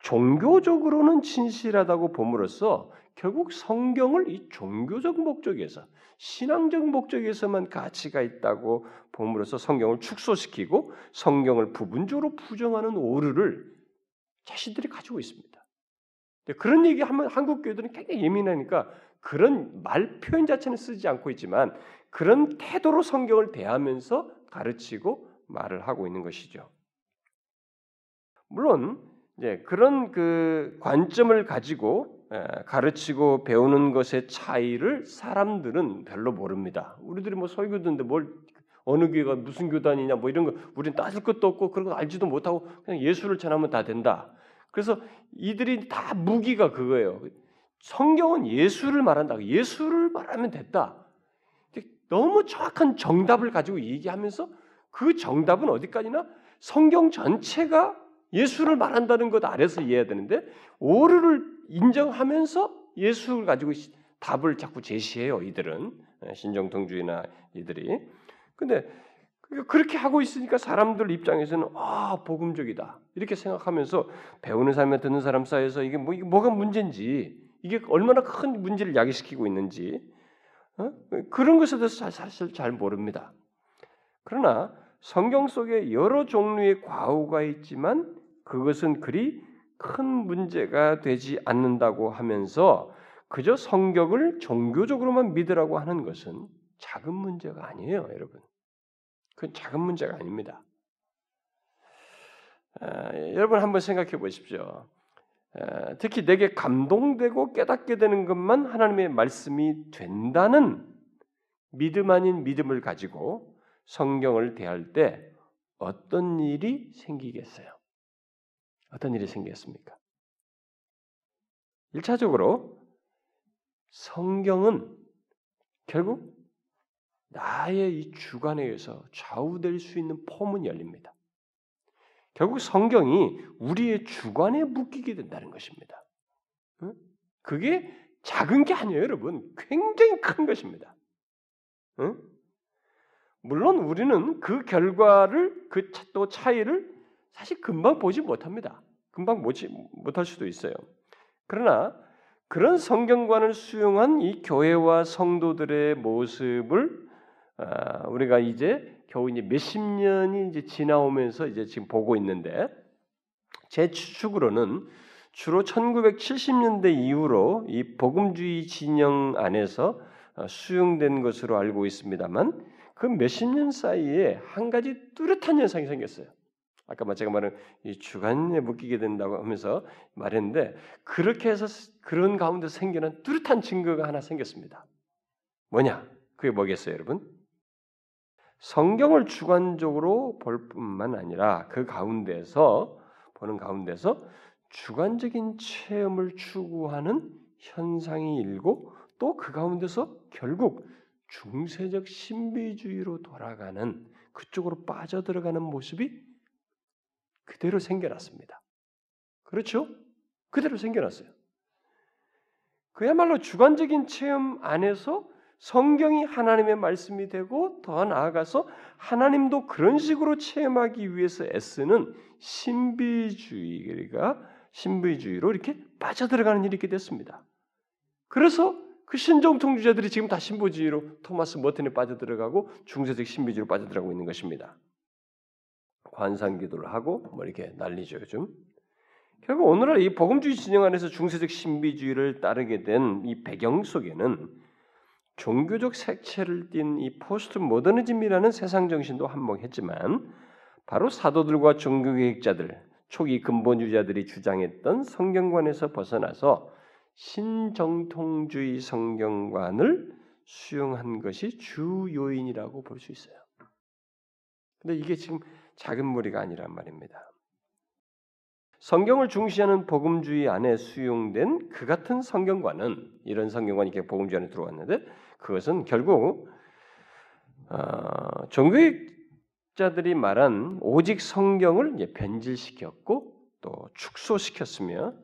종교적으로는 진실하다고 봄으로써 결국 성경을 이 종교적 목적에서 신앙적 목적에서만 가치가 있다고 봄으로써 성경을 축소시키고 성경을 부분적으로 부정하는 오류를 자신들이 가지고 있습니다. 그런 얘기하면 한국 교회들은 굉장히 예민하니까 그런 말 표현 자체는 쓰지 않고 있지만 그런 태도로 성경을 대하면서 가르치고 말을 하고 있는 것이죠. 물론 이제 그런 그 관점을 가지고 가르치고 배우는 것의 차이를 사람들은 별로 모릅니다. 우리들이 뭐 설교 듣는데 뭘 어느 교회가 무슨 교단이냐 뭐 이런 거 우리는 따질 것도 없고 그런 거 알지도 못하고 그냥 예수를 전하면 다 된다. 그래서 이들이 다 무기가 그거예요. 성경은 예수를 말한다. 예수를 말하면 됐다. 너무 정확한 정답을 가지고 얘기하면서 그 정답은 어디까지나 성경 전체가 예수를 말한다는 것 아래서 이해해야 되는데 오류를 인정하면서 예수를 가지고 답을 자꾸 제시해요. 이들은 예, 신정통주의나 이들이. 근데 그렇게 하고 있으니까 사람들 입장에서는 아 복음적이다 이렇게 생각하면서 배우는 사람과 듣는 사람 사이에서 이게 뭐 이게 뭐가 문제인지 이게 얼마나 큰 문제를 야기시키고 있는지 어? 그런 것에 대해서 사실 잘 모릅니다. 그러나 성경 속에 여러 종류의 과오가 있지만 그것은 그리 큰 문제가 되지 않는다고 하면서 그저 성경을 종교적으로만 믿으라고 하는 것은 작은 문제가 아니에요, 여러분. 그건 작은 문제가 아닙니다. 아, 여러분 한번 생각해 보십시오. 아, 특히 내게 감동되고 깨닫게 되는 것만 하나님의 말씀이 된다는 믿음 아닌 믿음을 가지고 성경을 대할 때 어떤 일이 생기겠어요? 어떤 일이 생겼습니까? 1차적으로 성경은 결국 나의 이 주관에 의해서 좌우될 수 있는 포문이 열립니다. 결국 성경이 우리의 주관에 묶이게 된다는 것입니다. 그게 작은 게 아니에요, 여러분. 굉장히 큰 것입니다. 물론 우리는 그 결과를 그 또 차이를 사실 금방 보지 못합니다. 금방 보지 못할 수도 있어요. 그러나 그런 성경관을 수용한 이 교회와 성도들의 모습을 아, 우리가 이제 겨우 이제 몇십 년이 이제 지나오면서 이제 지금 보고 있는데 제 추측으로는 주로 1970년대 이후로 이 복음주의 진영 안에서 어, 수용된 것으로 알고 있습니다만 그 몇십 년 사이에 한 가지 뚜렷한 현상이 생겼어요. 아까 제가 말한 이 주간에 묶이게 된다고 하면서 말했는데 그렇게 해서 그런 가운데 생겨난 뚜렷한 증거가 하나 생겼습니다. 뭐냐? 그게 뭐겠어요, 여러분? 성경을 주관적으로 볼 뿐만 아니라 그 가운데서 보는 가운데서 주관적인 체험을 추구하는 현상이 일고 또 그 가운데서 결국 중세적 신비주의로 돌아가는 그쪽으로 빠져들어가는 모습이 그대로 생겨났습니다. 그렇죠? 그대로 생겨났어요. 그야말로 주관적인 체험 안에서 성경이 하나님의 말씀이 되고 더 나아가서 하나님도 그런 식으로 체험하기 위해서 애쓰는 신비주의가 신비주의로 이렇게 빠져들어가는 일이 있게 됐습니다. 그래서 그 신정통주자들이 지금 다 신부주의로 토마스 머튼에 빠져들어가고 중세적 신비주의로 빠져들어가고 있는 것입니다. 관상기도를 하고 뭐 이렇게 난리죠 요즘. 결국 오늘날 이 복음주의 진영 안에서 중세적 신비주의를 따르게 된 이 배경 속에는 종교적 색채를 띤 이 포스트 모더니즘이라는 세상 정신도 한몫했지만 바로 사도들과 종교개혁자들, 초기 근본주의자들이 주장했던 성경관에서 벗어나서 신정통주의 성경관을 수용한 것이 주 요인이라고 볼 수 있어요. 근데 이게 지금 작은 무리가 아니란 말입니다. 성경을 중시하는 복음주의 안에 수용된 그 같은 성경관은 이런 성경관이 이렇게 복음주의 안에 들어왔는데 그것은 결국 어, 종교학자들이 말한 오직 성경을 변질시켰고 또 축소시켰으며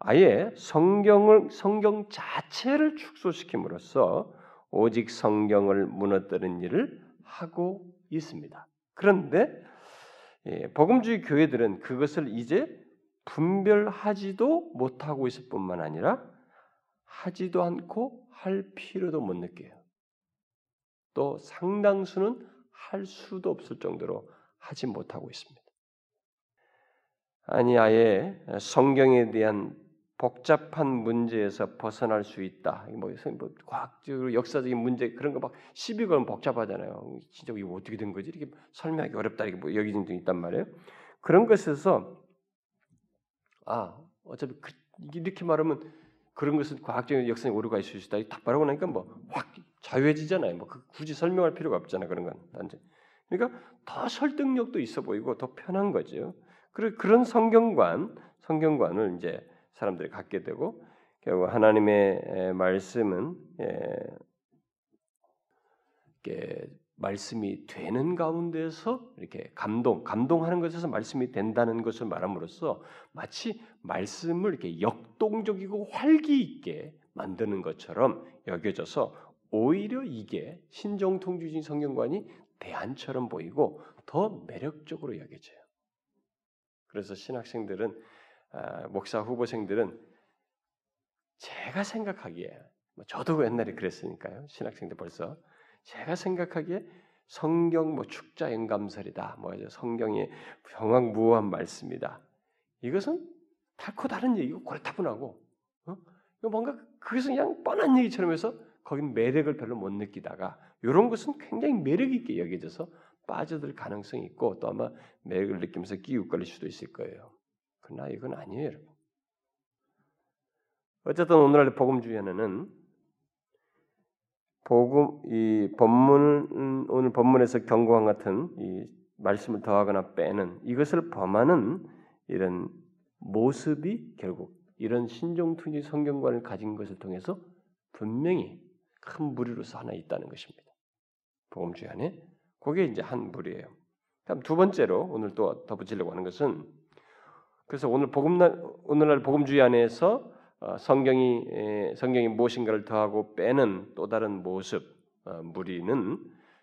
아예 성경을 성경 자체를 축소시킴으로써 오직 성경을 무너뜨린 일을 하고 있습니다. 그런데 예, 복음주의 교회들은 그것을 이제 분별하지도 못하고 있을 뿐만 아니라 하지도 않고 할 필요도 못 느껴요. 또 상당수는 할 수도 없을 정도로 하지 못하고 있습니다. 아니 아예 성경에 대한 복잡한 문제에서 벗어날 수 있다. 뭐, 뭐 과학적으로 역사적인 문제 그런 거 막 시비 걸면 복잡하잖아요. 진짜 이거 어떻게 된 거지? 이렇게 설명하기 어렵다. 이렇게 뭐 여기저기 있단 말이에요. 그런 것에서 아 어차피 그, 이렇게 말하면 그런 것은 과학적인 역사에 오류가 있을 수 있다. 딱 말하고 나니까 뭐 확 자유해지잖아요. 뭐 그 굳이 설명할 필요가 없잖아 그런 건 단지. 그러니까 더 설득력도 있어 보이고 더 편한 거죠. 그런 성경관 성경관을 이제 사람들이 갖게 되고 결국 하나님의 말씀은 이렇게 말씀이 되는 가운데서 이렇게 감동, 감동하는 것에서 말씀이 된다는 것을 말함으로써 마치 말씀을 이렇게 역동적이고 활기 있게 만드는 것처럼 여겨져서 오히려 이게 신정통주진 성경관이 대안처럼 보이고 더 매력적으로 여겨져요. 그래서 신학생들은 아, 목사 후보생들은 제가 생각하기에 뭐 저도 옛날에 그랬으니까요. 신학생들 벌써 제가 생각하기에 성경 뭐 축자 영감설이다. 뭐 성경의 정황무한 말씀이다. 이것은 달코 다른 얘기고 고래타분하고 어? 뭔가 그것은 그냥 뻔한 얘기처럼 해서 거긴 매력을 별로 못 느끼다가 이런 것은 굉장히 매력 있게 여겨져서 빠져들 가능성이 있고 또 아마 매력을 느끼면서 기웃거릴 수도 있을 거예요. 그러나 이건 아니에요, 여러분. 어쨌든 오늘날 복음주의에는 복음 이 본문 오늘 본문에서 경고한 같은 이 말씀을 더하거나 빼는 이것을 범하는 이런 모습이 결국 이런 신종투지 성경관을 가진 것을 통해서 분명히 큰 무리로서 하나 있다는 것입니다. 복음주의 안에 그게 이제 한 무리예요. 다음 두 번째로 오늘 또 덧붙이려고 하는 것은 그래서 오늘 복음날 오늘날 복음주의 안에서 어, 성경이 성경이 무엇인가를 더하고 빼는 또 다른 모습 어, 무리는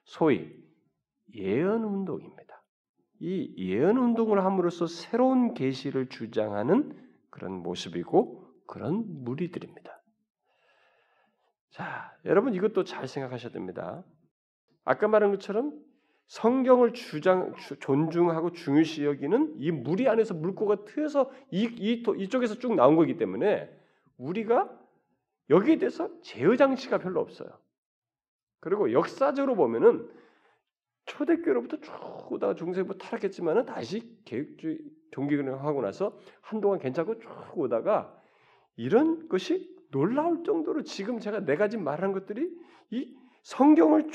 소위 예언 운동입니다. 이 예언 운동을 함으로써 새로운 계시를 주장하는 그런 모습이고 그런 무리들입니다. 자, 여러분 이것도 잘 생각하셔야 됩니다. 아까 말한 것처럼 성경을 주장 존중하고 중요시 여기는 이 무리 안에서 물고가 트여서 이, 이 이쪽에서 쭉 나온 거기 때문에 우리가 여기에 대해서 제어 장치가 별로 없어요. 그리고 역사적으로 보면은 초대교로부터 쭉 오다가 중세부 타락했지만은 다시 개혁주의 종교를 하고 나서 한동안 괜찮고 쭉 오다가 이런 것이 놀라울 정도로 지금 제가 네 가지 말한 것들이 이 성경을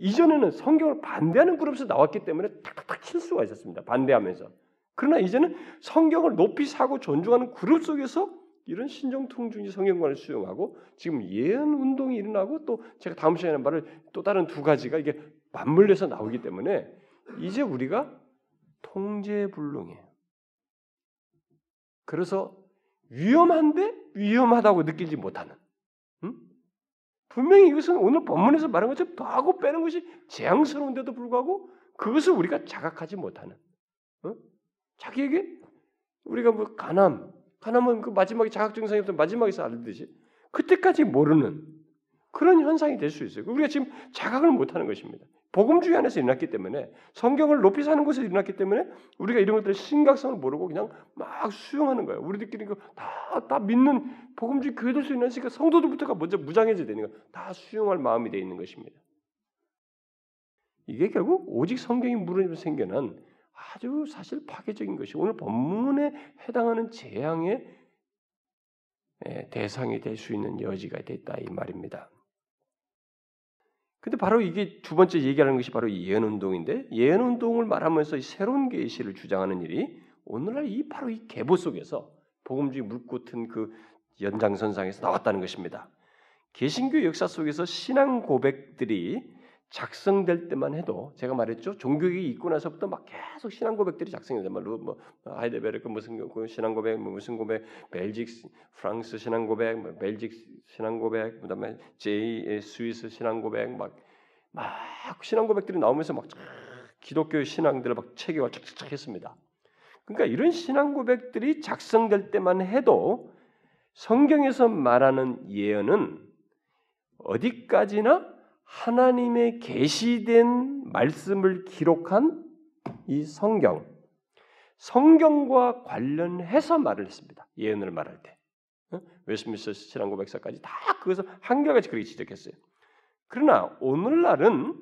이전에는 성경을 반대하는 그룹에서 나왔기 때문에 탁탁탁 칠 수가 있었습니다. 반대하면서. 그러나 이제는 성경을 높이 사고 존중하는 그룹 속에서 이런 신정통중지 성경관을 수용하고 지금 예언 운동이 일어나고 또 제가 다음 시간에 말을 또 다른 두 가지가 이게 맞물려서 나오기 때문에 이제 우리가 통제불능해요. 그래서 위험한데 위험하다고 느끼지 못하는. 응? 분명히 이것은 오늘 본문에서 말한 것처럼 더하고 빼는 것이 재앙스러운데도 불구하고 그것을 우리가 자각하지 못하는. 어? 자기에게 우리가 뭐 가남, 가남은 그 마지막에 자각 증상이 없 마지막에서 알듯이 그때까지 모르는 그런 현상이 될 수 있어요. 우리가 지금 자각을 못하는 것입니다. 복음주의 안에서 일어났기 때문에 성경을 높이 사는 곳에서 일어났기 때문에 우리가 이런 것들의 심각성을 모르고 그냥 막 수용하는 거예요. 우리들끼리 다다 다 믿는 복음주의 교회들 수 있으니까 성도들부터가 먼저 무장해져야 되는 거. 다 수용할 마음이 되어 있는 것입니다. 이게 결국 오직 성경이 물으면 생겨난 아주 사실 파괴적인 것이 오늘 본문에 해당하는 재앙의 대상이 될 수 있는 여지가 됐다 이 말입니다. 근데 바로 이게 두 번째 얘기하는 것이 바로 예언 운동인데 예언 운동을 말하면서 새로운 계시를 주장하는 일이 오늘날 이 바로 이 계보 속에서 복음주의 물꽃은 그 연장선상에서 나왔다는 것입니다. 개신교 역사 속에서 신앙 고백들이 작성될 때만 해도 제가 말했죠 종교개혁이 있고 나서부터 막 계속 신앙 고백들이 작성이 말로 뭐 하이델베르크 무슨 그 신앙 고백 뭐 무슨 고백 Belgic 프랑스 신앙 고백 뭐 Belgic 신앙 고백 그다음에 제2 스위스 신앙 고백 막 막 신앙 고백들이 나오면서 막 기독교 신앙들을 막 체계화 착착착 했습니다. 그러니까 이런 신앙 고백들이 작성될 때만 해도 성경에서 말하는 예언은 어디까지나 하나님의 계시된 말씀을 기록한 이 성경, 성경과 관련해서 말을 했습니다. 예언을 말할 때. 웨스민스터 신앙 고백사까지 다 그것을 한결같이 그렇게 지적했어요. 그러나 오늘날은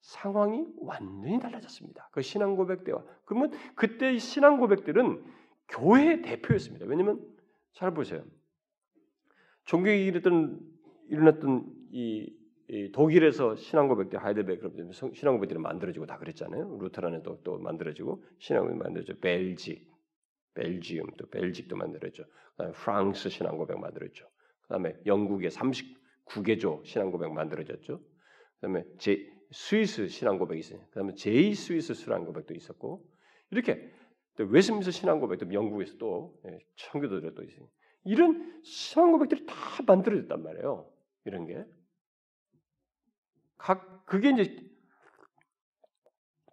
상황이 완전히 달라졌습니다. 그 신앙 고백 때와 그러면 그때 신앙 고백들은 교회 대표였습니다. 왜냐하면 잘 보세요. 종교이 일어났던 일어났던 이 독일에서 신앙고백대 하이델베르크 신앙고백들이 만들어지고 다 그랬잖아요. Lutheran에도 또 만들어지고 신앙고백 만들어져 Belgic, Belgium 또 Belgic도 만들었죠. 그다음에 프랑스 신앙고백 만들었죠. 그다음에 영국의 39개조 신앙고백 만들어졌죠. 그다음에 제 스위스 신앙고백이 있어요. 그다음에 제2 스위스 신앙고백도 있었고 이렇게 또 웨스트민스터 신앙고백도 영국에서 또 예, 청교도들도 있어요. 이런 신앙고백들이 다 만들어졌단 말이에요. 이런 게 각 그게 이제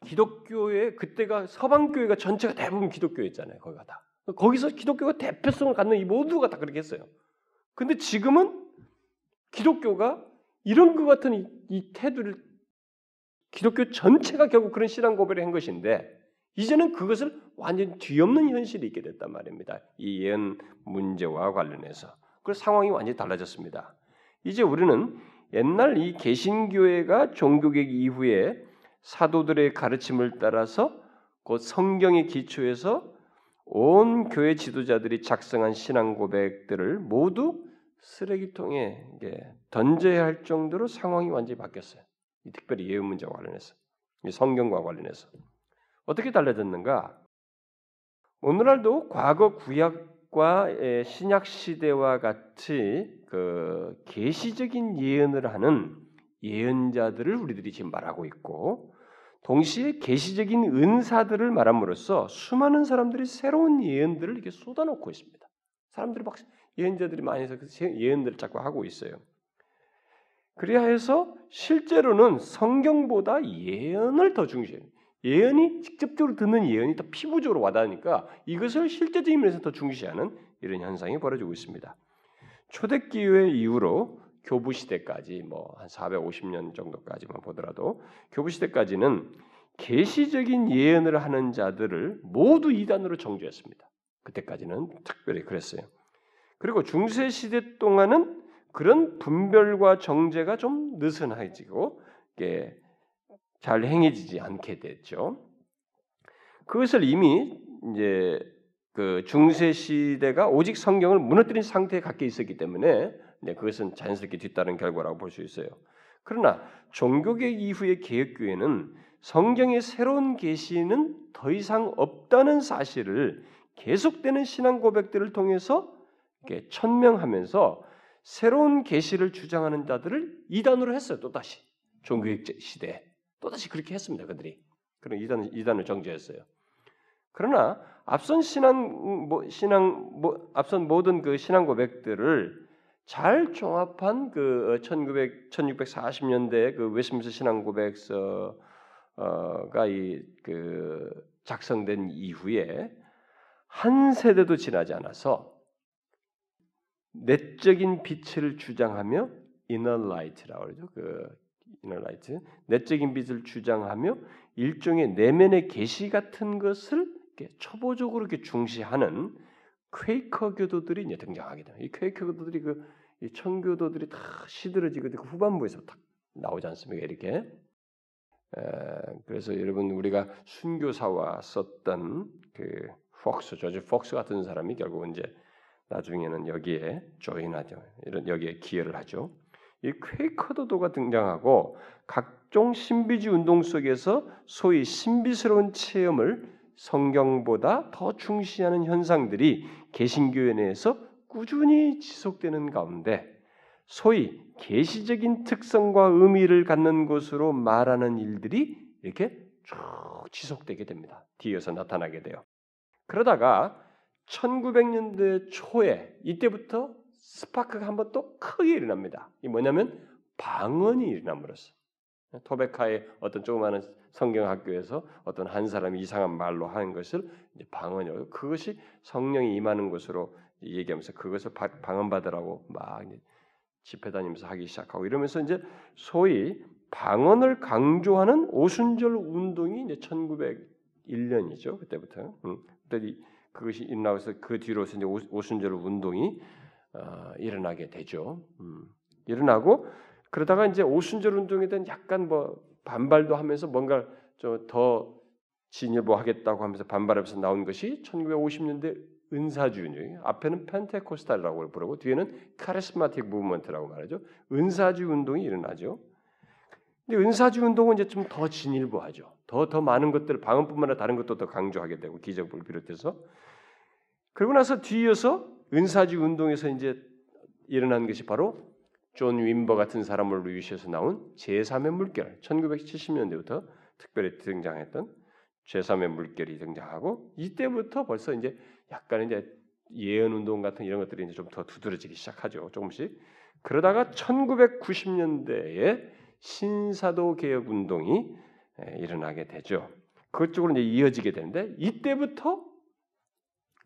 기독교의 그때가 서방 교회가 전체가 대부분 기독교였잖아요. 거기가 다. 거기서 기독교가 대표성을 갖는 이 모두가 다 그렇게 했어요. 근데 지금은 기독교가 이런 것 같은 이, 이 태도를 기독교 전체가 결국 그런 신앙 고백을 한 것인데 이제는 그것을 완전 뒤엎는 현실이 있게 됐단 말입니다. 이 예언 문제와 관련해서. 그 상황이 완전히 달라졌습니다. 이제 우리는 옛날 이 개신교회가 종교개혁 이후에 사도들의 가르침을 따라서 곧 성경의 기초에서 온 교회 지도자들이 작성한 신앙 고백들을 모두 쓰레기통에 던져야 할 정도로 상황이 완전히 바뀌었어요. 특별히 예언 문제와 관련해서, 성경과 관련해서 어떻게 달라졌는가? 오늘날도 과거 구약과 신약 시대와 같이 그 계시적인 예언을 하는 예언자들을 우리들이 지금 말하고 있고 동시에 계시적인 은사들을 말함으로써 수많은 사람들이 새로운 예언들을 이렇게 쏟아놓고 있습니다. 사람들이 막 예언자들이 많이 해서 그 예언들을 자꾸 하고 있어요. 그리하여서 실제로는 성경보다 예언을 더 중시해요. 예언이 직접적으로 듣는 예언이 더 피부적으로 와닿으니까 이것을 실제적인 면에서 더 중시하는 이런 현상이 벌어지고 있습니다. 초대기회 이후로 교부 시대까지 뭐 한 450년 정도까지만 보더라도 교부 시대까지는 계시적인 예언을 하는 자들을 모두 이단으로 정죄했습니다. 그때까지는 특별히 그랬어요. 그리고 중세 시대 동안은 그런 분별과 정제가 좀 느슨해지고 이게 잘 행해지지 않게 됐죠. 그것을 이미 이제 그 중세 시대가 오직 성경을 무너뜨린 상태에 갖게 있었기 때문에 네, 그것은 자연스럽게 뒤따른 결과라고 볼 수 있어요. 그러나 종교개혁 이후의 개혁교회는 성경의 새로운 계시는 더 이상 없다는 사실을 계속되는 신앙 고백들을 통해서 천명하면서 새로운 계시를 주장하는 자들을 이단으로 했어요. 또 다시 종교개혁 시대에 또 다시 그렇게 했습니다. 그들이 그런 이단 이단을 정죄했어요. 그러나 앞선 신앙 뭐 신앙 뭐 앞선 모든 그 신앙 고백들을 잘 종합한 그 1900, 1640년대 그 웨스민스 신앙 고백서가 이 그 작성된 이후에 한 세대도 지나지 않아서 내적인 빛을 주장하며 inner light라고 그러죠. 그 inner light, 내적인 빛을 주장하며 일종의 내면의 계시 같은 것을 초보적으로 이렇게 중시하는 퀘이커 교도들이 이제 등장하게 돼요. 이 퀘이커 교도들이 그 천교도들이 다 시들어지고 그 후반부에서 딱 나오지 않습니까? 이렇게. 에, 그래서 여러분 우리가 순교사와 썼던 그 폭스, 조지 폭스 같은 사람이 결국은 이제 나중에는 여기에 조인하죠. 이런 여기에 기여를 하죠. 이 퀘이커도도가 등장하고 각종 신비주의 운동 속에서 소위 신비스러운 체험을 성경보다 더 중시하는 현상들이 개신교회 내에서 꾸준히 지속되는 가운데 소위 계시적인 특성과 의미를 갖는 것으로 말하는 일들이 이렇게 쭉 지속되게 됩니다. 뒤에서 나타나게 돼요. 그러다가 1900년대 초에 이때부터 스파크가 한 번 또 크게 일어납니다. 이 뭐냐면 방언이 일어남으로써 토베카의 어떤 조그마한 성경학교에서 어떤 한 사람이 이상한 말로 하는 것을 방언이라고 그것이 성령이 임하는 것으로 얘기하면서 그것을 방언받으라고 막 집회 다니면서 하기 시작하고 이러면서 이제 소위 방언을 강조하는 오순절 운동이 이제 1901년이죠 그때부터 음, 그때 그것이 일어나서 그 뒤로서 이제 오순절 운동이 어, 일어나게 되죠. 음, 일어나고 그러다가 이제 오순절 운동에 대한 약간 뭐 반발도 하면서 뭔가 좀더 진일보하겠다고 하면서 반발하면서 나온 것이 1950년대 은사주의. 앞에는 Pentecostal이라고 부르고 뒤에는 Charismatic Movement라고 말하죠. 은사주의 운동이 일어나죠. 근데 은사주의 운동은 이제 좀 더 진일보하죠. 더 더 많은 것들 방언뿐만 아니라 다른 것도 더 강조하게 되고 기적을 비롯해서 그러고 나서 뒤이어서 은사주의 운동에서 이제 일어난 것이 바로 존 윔버 같은 사람을 위시해서 나온 제3의 물결 1970년대부터 특별히 등장했던 제3의 물결이 등장하고 이때부터 벌써 이제 약간 이제 예언 운동 같은 이런 것들이 이제 좀 더 두드러지기 시작하죠. 조금씩. 그러다가 1990년대에 신사도 개혁 운동이 일어나게 되죠. 그쪽으로 이제 이어지게 되는데 이때부터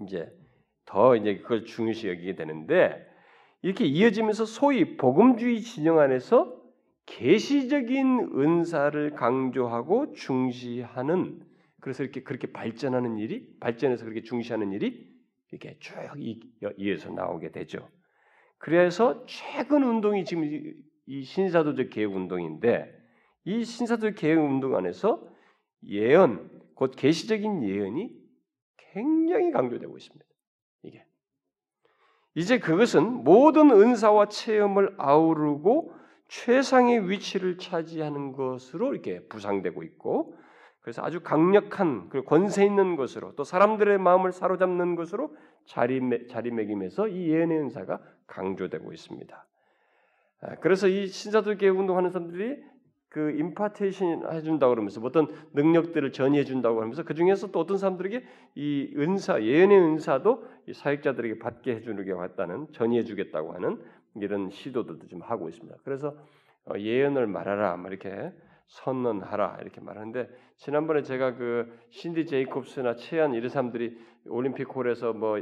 이제 더 이제 그걸 중요시 여기게 되는데 이렇게 이어지면서 소위 복음주의 진영 안에서 계시적인 은사를 강조하고 중시하는 그래서 이렇게 그렇게 발전하는 일이 발전해서 그렇게 중시하는 일이 이렇게 쭉 이어서 나오게 되죠. 그래서 최근 운동이 지금 이 신사도적 개혁 운동인데 이 신사도적 개혁 운동 안에서 예언 곧 계시적인 예언이 굉장히 강조되고 있습니다. 이제 그것은 모든 은사와 체험을 아우르고 최상의 위치를 차지하는 것으로 이렇게 부상되고 있고 그래서 아주 강력한 그 권세 있는 것으로 또 사람들의 마음을 사로잡는 것으로 자리매, 자리매김에서 이 예언의 은사가 강조되고 있습니다. 아, 그래서 이 신사도계 운동하는 사람들이 그 임파테이션 해준다고 그러면서 어떤 능력들을 전이해 준다고 하면서 그 중에서 또 어떤 사람들에게 이 은사 예언의 은사도 이 사역자들에게 받게 해주게 왔다는 전이해 주겠다고 하는 이런 시도들도 좀 하고 있습니다. 그래서 어, 예언을 말하라 막 이렇게 선언하라 이렇게 말하는데 지난번에 제가 그 신디 제이콥스나 최한 이런 사람들이 올림픽 홀에서 뭐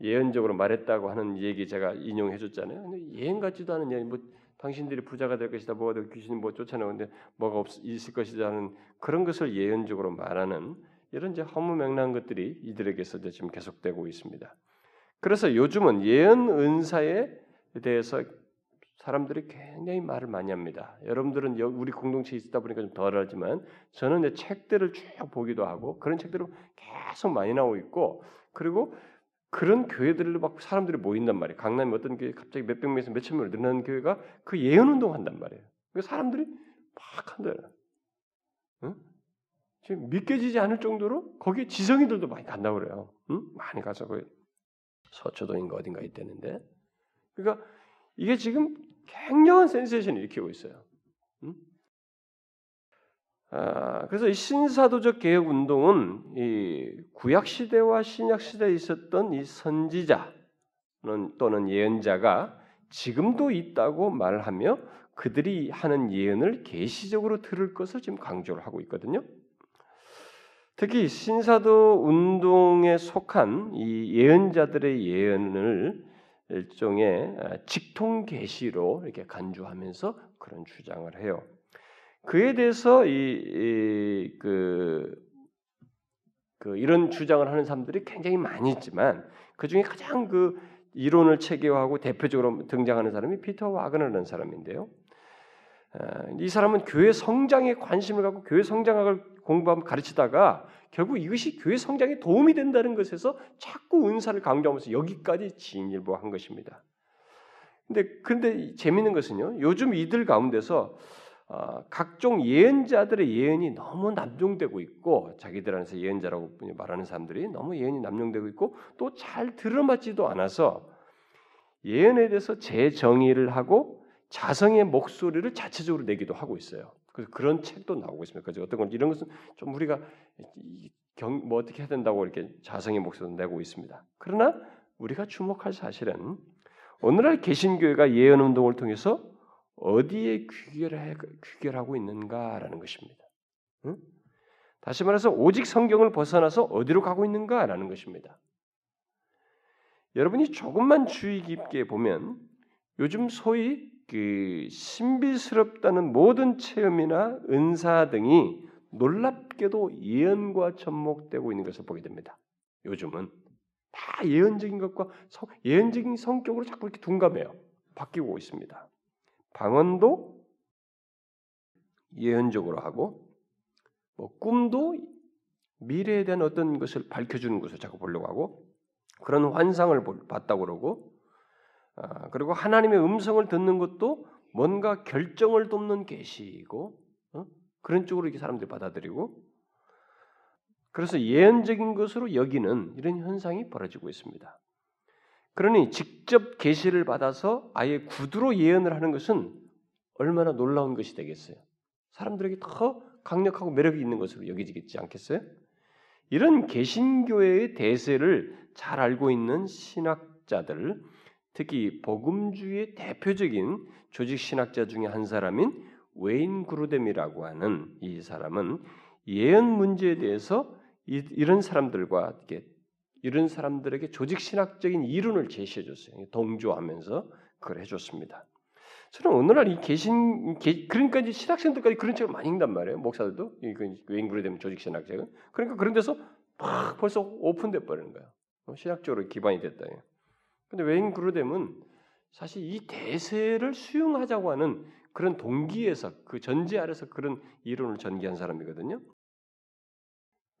예언적으로 말했다고 하는 얘기 제가 인용해 줬잖아요. 예언 같지도 않은 얘기 뭐 당신들이 부자가 될 것이다. 뭐가 귀신 뭐 쫓아내는데 뭐가 없, 있을 것이다 하는 그런 것을 예언적으로 말하는 이런 이제 허무맹랑한 것들이 이들에게서 이제 지금 계속되고 있습니다. 그래서 요즘은 예언 은사에 대해서 사람들이 굉장히 말을 많이 합니다. 여러분들은 우리 공동체에 있다 보니까 좀 덜하지만 저는 내 책들을 쭉 보기도 하고 그런 책들을 계속 많이 나오고 있고 그리고 그런 교회들로 막 사람들이 모인단 말이에요. 강남에 어떤 교회 갑자기 몇백 명에서 몇천 명을 늘어나는 교회가 그 예언 운동 한단 말이에요. 그 사람들이 막 한다. 응? 지금 믿겨지지 않을 정도로 거기에 지성인들도 많이 간다고 그래요. 응? 많이 가서 그 서초동인가 어딘가 있다는데. 그러니까 이게 지금 굉장한 센세이션을 일으키고 있어요. 응? 아, 그래서 이 신사도적 개혁 운동은 이 구약 시대와 신약 시대에 있었던 이 선지자 또는 예언자가 지금도 있다고 말하며 그들이 하는 예언을 계시적으로 들을 것을 지금 강조를 하고 있거든요. 특히 신사도 운동에 속한 이 예언자들의 예언을 일종의 직통 계시로 이렇게 간주하면서 그런 주장을 해요. 그에 대해서 이, 그, 그 이런 주장을 하는 사람들이 굉장히 많이 있지만 그 중에 가장 그 이론을 체계화하고 대표적으로 등장하는 사람이 피터 와그너라는 사람인데요. 이 사람은 교회 성장에 관심을 갖고 교회 성장학을 공부하면 가르치다가 결국 이것이 교회 성장에 도움이 된다는 것에서 자꾸 은사를 강조하면서 여기까지 진일보한 것입니다. 근데 근데 재밌는 것은요. 요즘 이들 가운데서 어, 각종 예언자들의 예언이 너무 남용되고 있고 자기들 안에서 예언자라고 말하는 사람들이 너무 예언이 남용되고 있고 또 잘 들어맞지도 않아서 예언에 대해서 재정의를 하고 자성의 목소리를 자체적으로 내기도 하고 있어요. 그래서 그런 책도 나오고 있습니다. 그죠? 어떤 건 이런 것은 좀 우리가 경, 뭐 어떻게 해야 된다고 이렇게 자성의 목소리를 내고 있습니다. 그러나 우리가 주목할 사실은 오늘날 개신교회가 예언 운동을 통해서 어디에 귀결하고 있는가라는 것입니다. 응? 다시 말해서 오직 성경을 벗어나서 어디로 가고 있는가라는 것입니다. 여러분이 조금만 주의 깊게 보면 요즘 소위 그 신비스럽다는 모든 체험이나 은사 등이 놀랍게도 예언과 접목되고 있는 것을 보게 됩니다. 요즘은 다 예언적인 것과 성, 예언적인 성격으로 자꾸 이렇게 둔감해요. 바뀌고 있습니다. 방언도 예언적으로 하고 뭐 꿈도 미래에 대한 어떤 것을 밝혀주는 것을 자꾸 보려고 하고 그런 환상을 봤다고 그러고 아, 그리고 하나님의 음성을 듣는 것도 뭔가 결정을 돕는 계시고 어? 그런 쪽으로 이렇게 사람들이 받아들이고 그래서 예언적인 것으로 여기는 이런 현상이 벌어지고 있습니다. 그러니 직접 계시를 받아서 아예 구두로 예언을 하는 것은 얼마나 놀라운 것이 되겠어요. 사람들에게 더 강력하고 매력이 있는 것으로 여기지겠지 않겠어요? 이런 개신교회의 대세를 잘 알고 있는 신학자들, 특히 복음주의 대표적인 조직 신학자 중에 한 사람인 웨인 그루뎀이라고 하는 이 사람은 예언 문제에 대해서 이, 런 사람들과 이렇게 이런 사람들에게 조직 신학적인 이론을 제시해 줬어요. 동조하면서 그걸 해줬습니다. 저는 오늘날 이 계신 그러니까 이제 신학생들까지 그런 책을 많이 읽단 말이에요. 목사들도 웨인그루 되면 조직 신학책은 그러니까 그런 데서 막 벌써 오픈돼 버리는 거예요. 어, 신학적으로 기반이 됐다. 근데 웨인그루뎀은 사실 이 대세를 수용하자고 하는 그런 동기에서 그 전제 아래서 그런 이론을 전개한 사람이거든요.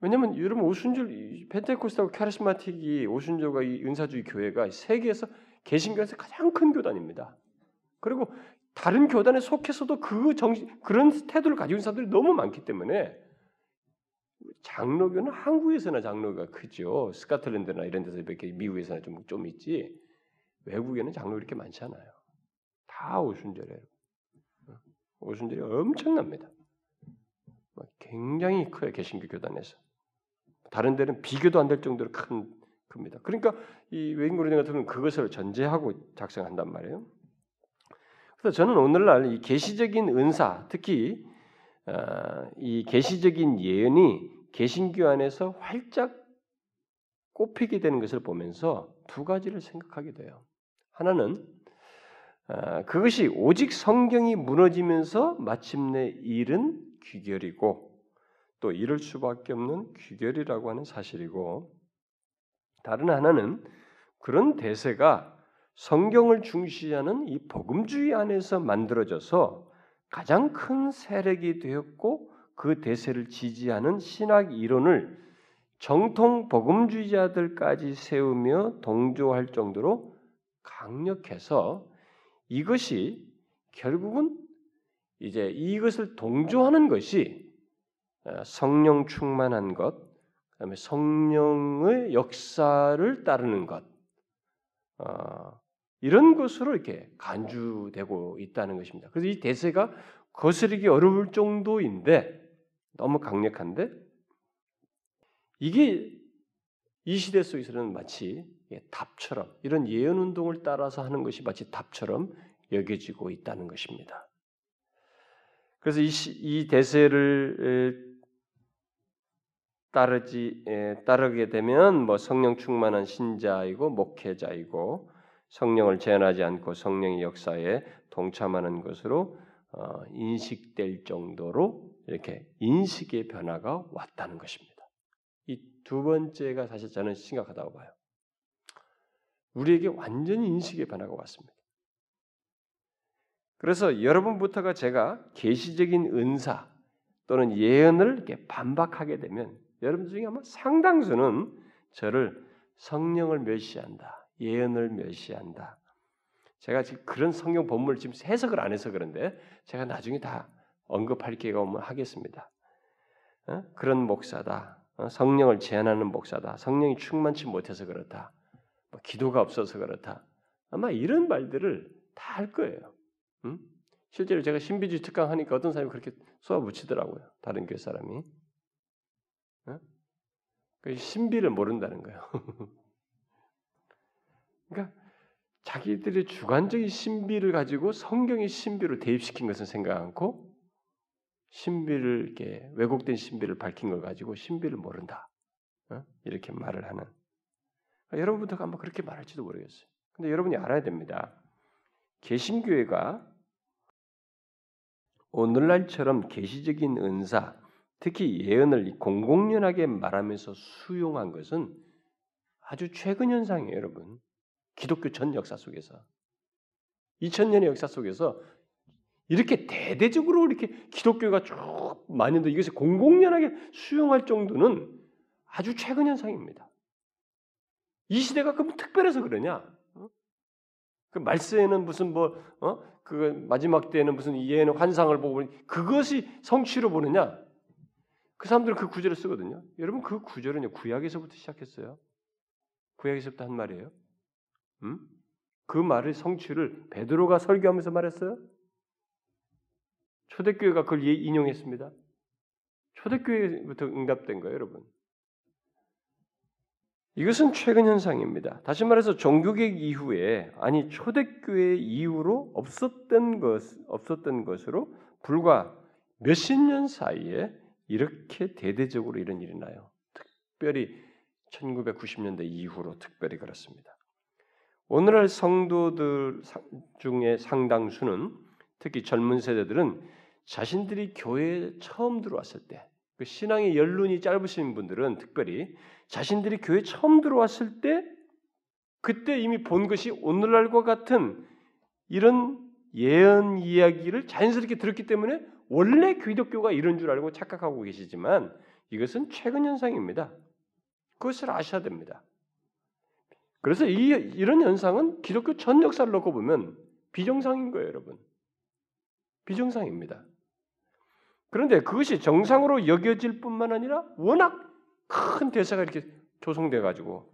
왜냐하면 여러분 오순절 펜테코스트하고 카리스마틱이 오순절과 이 은사주의 교회가 세계에서 개신교에서 가장 큰 교단입니다. 그리고 다른 교단에 속해서도 그 정신 그런 태도를 있는 사람들이 너무 많기 때문에 장로교는 한국에서나 장로가 크죠. 스카틀랜드나 이런 데서 이렇게 미국에서나 좀, 좀 있지. 외국에는 장로 이렇게 많지 않아요. 다 오순절에 오순절이 엄청납니다. 굉장히 커요 개신교 교단에서. 다른 데는 비교도 안 될 정도로 큰 큽니다. 그러니까 이 외인고리대 같은 경우는 그것을 전제하고 작성한단 말이에요. 그래서 저는 오늘날 이 계시적인 은사, 특히 어, 이 계시적인 예언이 개신교 안에서 활짝 꼽히게 되는 것을 보면서 두 가지를 생각하게 돼요. 하나는 어, 그것이 오직 성경이 무너지면서 마침내 이른 귀결이고 또 이럴 수밖에 없는 귀결이라고 하는 사실이고 다른 하나는 그런 대세가 성경을 중시하는 이 복음주의 안에서 만들어져서 가장 큰 세력이 되었고 그 대세를 지지하는 신학 이론을 정통 복음주의자들까지 세우며 동조할 정도로 강력해서 이것이 결국은 이제 이것을 동조하는 것이 어, 성령 충만한 것, 그다음에 성령의 역사를 따르는 것, 어, 이런 것으로 이렇게 간주되고 있다는 것입니다. 그래서 이 대세가 거스르기 어려울 정도인데 너무 강력한데 이게 이 시대 속에서는 마치 답처럼 이런 예언 운동을 따라서 하는 것이 마치 답처럼 여겨지고 있다는 것입니다. 그래서 이, 시, 이 대세를 따르지 에, 따르게 되면 뭐 성령 충만한 신자이고 목회자이고 성령을 제한하지 않고 성령의 역사에 동참하는 것으로 어, 인식될 정도로 이렇게 인식의 변화가 왔다는 것입니다. 이 두 번째가 사실 저는 심각하다고 봐요. 우리에게 완전히 인식의 변화가 왔습니다. 그래서 여러분부터가 제가 계시적인 은사 또는 예언을 이렇게 반박하게 되면 여러분 중에 아마 상당수는 저를 성령을 멸시한다. 예언을 멸시한다. 제가 지금 그런 성경 본문을 지금 해석을 안 해서 그런데 제가 나중에 다 언급할 기회가 오면 하겠습니다. 어? 그런 목사다. 어? 성령을 제한하는 목사다. 성령이 충만치 못해서 그렇다. 뭐 기도가 없어서 그렇다. 아마 이런 말들을 다 할 거예요. 음? 실제로 제가 신비주의 특강 하니까 어떤 사람이 그렇게 쏘아붙이더라고요. 다른 교회 사람이. 어? 그 신비를 모른다는 거예요. 그러니까 자기들의 주관적인 신비를 가지고 성경의 신비로 대입시킨 것은 생각 않고 신비를 이렇게 왜곡된 신비를 밝힌 걸 가지고 신비를 모른다. 어? 이렇게 말을 하는. 그러니까 여러분부터 아마 그렇게 말할지도 모르겠어요. 근데 여러분이 알아야 됩니다. 개신교회가 오늘날처럼 계시적인 은사, 특히 예언을 공공연하게 말하면서 수용한 것은 아주 최근 현상이에요, 여러분. 기독교 전 역사 속에서 2000년의 역사 속에서 이렇게 대대적으로 이렇게 기독교가 쭉 많이도 이것을 공공연하게 수용할 정도는 아주 최근 현상입니다. 이 시대가 그럼 특별해서 그러냐? 어? 그 말세에는 무슨 뭐 어? 그 마지막 때에는 무슨 예는 환상을 보고 그것이 성취로 보느냐? 그 사람들은 그 구절을 쓰거든요. 여러분 그 구절은 구약에서부터 시작했어요. 구약에서부터 한 말이에요. 음? 그 말의 성취를 베드로가 설교하면서 말했어요. 초대교회가 그걸 인용했습니다. 초대교회부터 응답된 거예요, 여러분. 이것은 최근 현상입니다. 다시 말해서 종교개혁 이후에 아니 초대교회 이후로 없었던 것 없었던 것으로 불과 몇십 년 사이에 이렇게 대대적으로 이런 일이 나요. 특별히 1990년대 이후로 특별히 그렇습니다. 오늘날 성도들 중에 상당수는 특히 젊은 세대들은 자신들이 교회에 처음 들어왔을 때, 그 신앙의 연륜이 짧으신 분들은 특별히 자신들이 교회에 처음 들어왔을 때, 그때 이미 본 것이 오늘날과 같은 이런 예언 이야기를 자연스럽게 들었기 때문에 원래 기독교가 이런 줄 알고 착각하고 계시지만 이것은 최근 현상입니다. 그것을 아셔야 됩니다. 그래서 이, 이런 현상은 기독교 전 역사를 놓고 보면 비정상인 거예요, 여러분. 비정상입니다. 그런데 그것이 정상으로 여겨질 뿐만 아니라 워낙 큰 대사가 이렇게 조성돼 가지고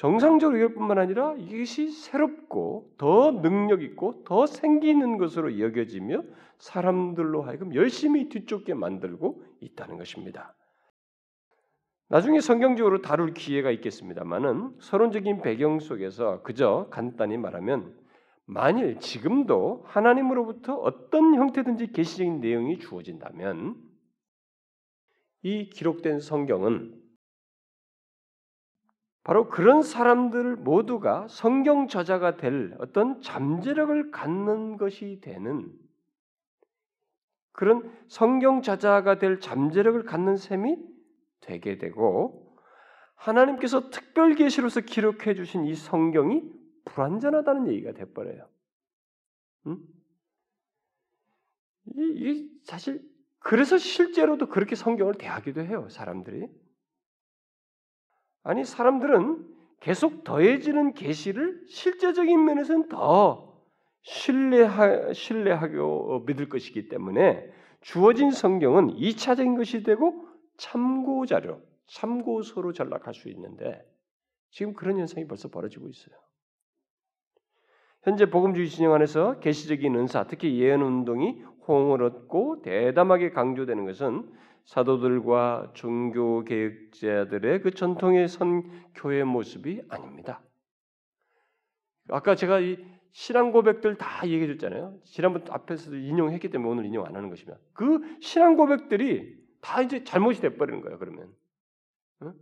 정상적으로 여길 뿐만 아니라 이것이 새롭고 더 능력 있고 더 생기는 것으로 여겨지며 사람들로 하여금 열심히 뒤쫓게 만들고 있다는 것입니다. 나중에 성경적으로 다룰 기회가 있겠습니다만은 서론적인 배경 속에서 그저 간단히 말하면 만일 지금도 하나님으로부터 어떤 형태든지 계시적인 내용이 주어진다면 이 기록된 성경은 바로 그런 사람들 모두가 성경 저자가 될 어떤 잠재력을 갖는 것이 되는 그런 성경 저자가 될 잠재력을 갖는 셈이 되게 되고 하나님께서 특별 계시로서 기록해 주신 이 성경이 불완전하다는 얘기가 돼버려요. 응? 이, 사실 그래서 실제로도 그렇게 성경을 대하기도 해요 사람들이. 아니 사람들은 계속 더해지는 계시를 실제적인 면에서는 더 신뢰하, 신뢰하고 믿을 것이기 때문에 주어진 성경은 2차적인 것이 되고 참고 자료, 참고서로 전락할 수 있는데 지금 그런 현상이 벌써 벌어지고 있어요. 현재 복음주의 진영 안에서 계시적인 은사, 특히 예언 운동이 호응을 얻고 대담하게 강조되는 것은 사도들과 종교 개혁자들의 그 전통의 선 교회 모습이 아닙니다. 아까 제가 이 신앙 고백들 다 얘기해 줬잖아요. 지난번 앞에서도 인용했기 때문에 오늘 인용 안 하는 것이면 그 신앙 고백들이 다 이제 잘못이 돼 버리는 거예요. 그러면 응?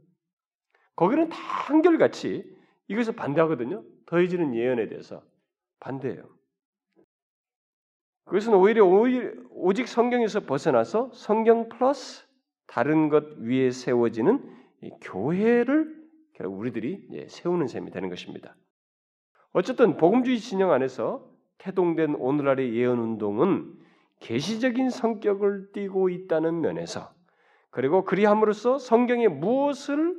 거기는 다 한결같이 이것을 반대하거든요. 더해지는 예언에 대해서 반대해요. 그것은 오히려, 오직 성경에서 벗어나서 성경 플러스 다른 것 위에 세워지는 교회를 결국 우리들이 세우는 셈이 되는 것입니다. 어쨌든 복음주의 진영 안에서 태동된 오늘날의 예언 운동은 계시적인 성격을 띠고 있다는 면에서 그리고 그리함으로써 성경에 무엇을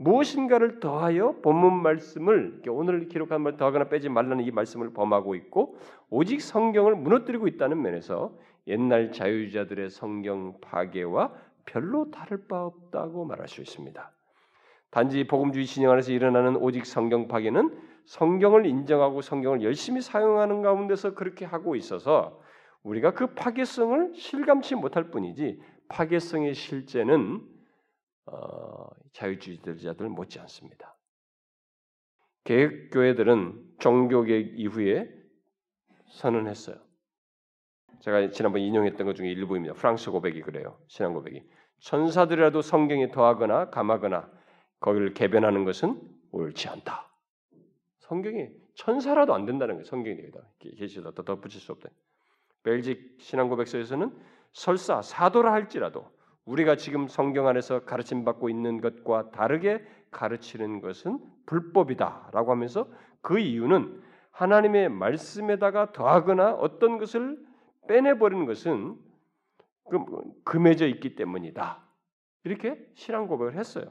무엇인가를 더하여 본문 말씀을 오늘 기록한 말 더하거나 빼지 말라는 이 말씀을 범하고 있고 오직 성경을 무너뜨리고 있다는 면에서 옛날 자유자들의 성경 파괴와 별로 다를 바 없다고 말할 수 있습니다. 단지 복음주의 진영 안에서 일어나는 오직 성경 파괴는 성경을 인정하고 성경을 열심히 사용하는 가운데서 그렇게 하고 있어서 우리가 그 파괴성을 실감치 못할 뿐이지 파괴성의 실제는 어, 자유주의자들 못지 않습니다. 개혁교회들은 종교개혁 이후에 선언했어요. 제가 지난번 인용했던 것 중에 일부입니다. 프랑스 고백이 그래요. 신앙 고백이 천사들이라도 성경에 더하거나 감하거나 거기를 개변하는 것은 옳지 않다. 성경이 천사라도 안 된다는 거예요. 성경이 되다. 계시다 더 덧붙일 수 없다. 벨직 신앙 고백서에서는 설사 사도라 할지라도 우리가 지금 성경 안에서 가르침 받고 있는 것과 다르게 가르치는 것은 불법이다라고 하면서 그 이유는 하나님의 말씀에다가 더하거나 어떤 것을 빼내 버리는 것은 금해져 있기 때문이다. 이렇게 신앙 고백을 했어요.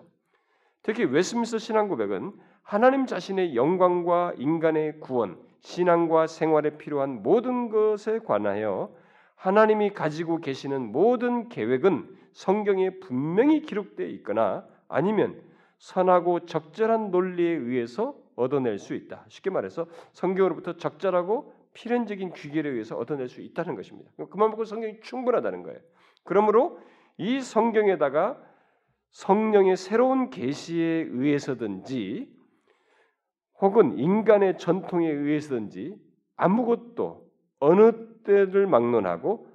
특히 웨스민스 신앙 고백은 하나님 자신의 영광과 인간의 구원, 신앙과 생활에 필요한 모든 것에 관하여 하나님이 가지고 계시는 모든 계획은 성경에 분명히 기록되어 있거나 아니면 선하고 적절한 논리에 의해서 얻어낼 수 있다. 쉽게 말해서 성경으로부터 적절하고 필연적인 귀결에 의해서 얻어낼 수 있다는 것입니다. 그만 보고 성경이 충분하다는 거예요. 그러므로 이 성경에다가 성령의 새로운 계시에 의해서든지 혹은 인간의 전통에 의해서든지 아무것도 어느 때를 막론하고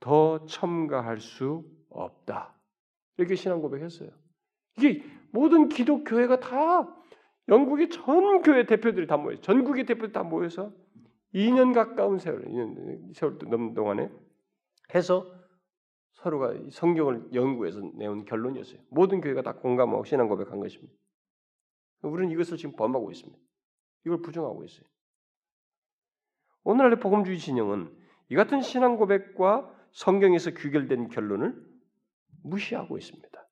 더 첨가할 수 없다. 이렇게 신앙 고백했어요. 이게 모든 기독교회가 다 영국의 전 교회 대표들이 다 모여, 전국의 대표들 다 모여서 2년 가까운 세월, 2년 세월도 넘는 동안에 해서 서로가 성경을 연구해서 내온 결론이었어요. 모든 교회가 다 공감하고 신앙 고백한 것입니다. 우리는 이것을 지금 범하고 있습니다. 이걸 부정하고 있어요. 오늘날의 복음주의 진영은 이 같은 신앙 고백과 성경에서 규결된 결론을 무시하고 있습니다.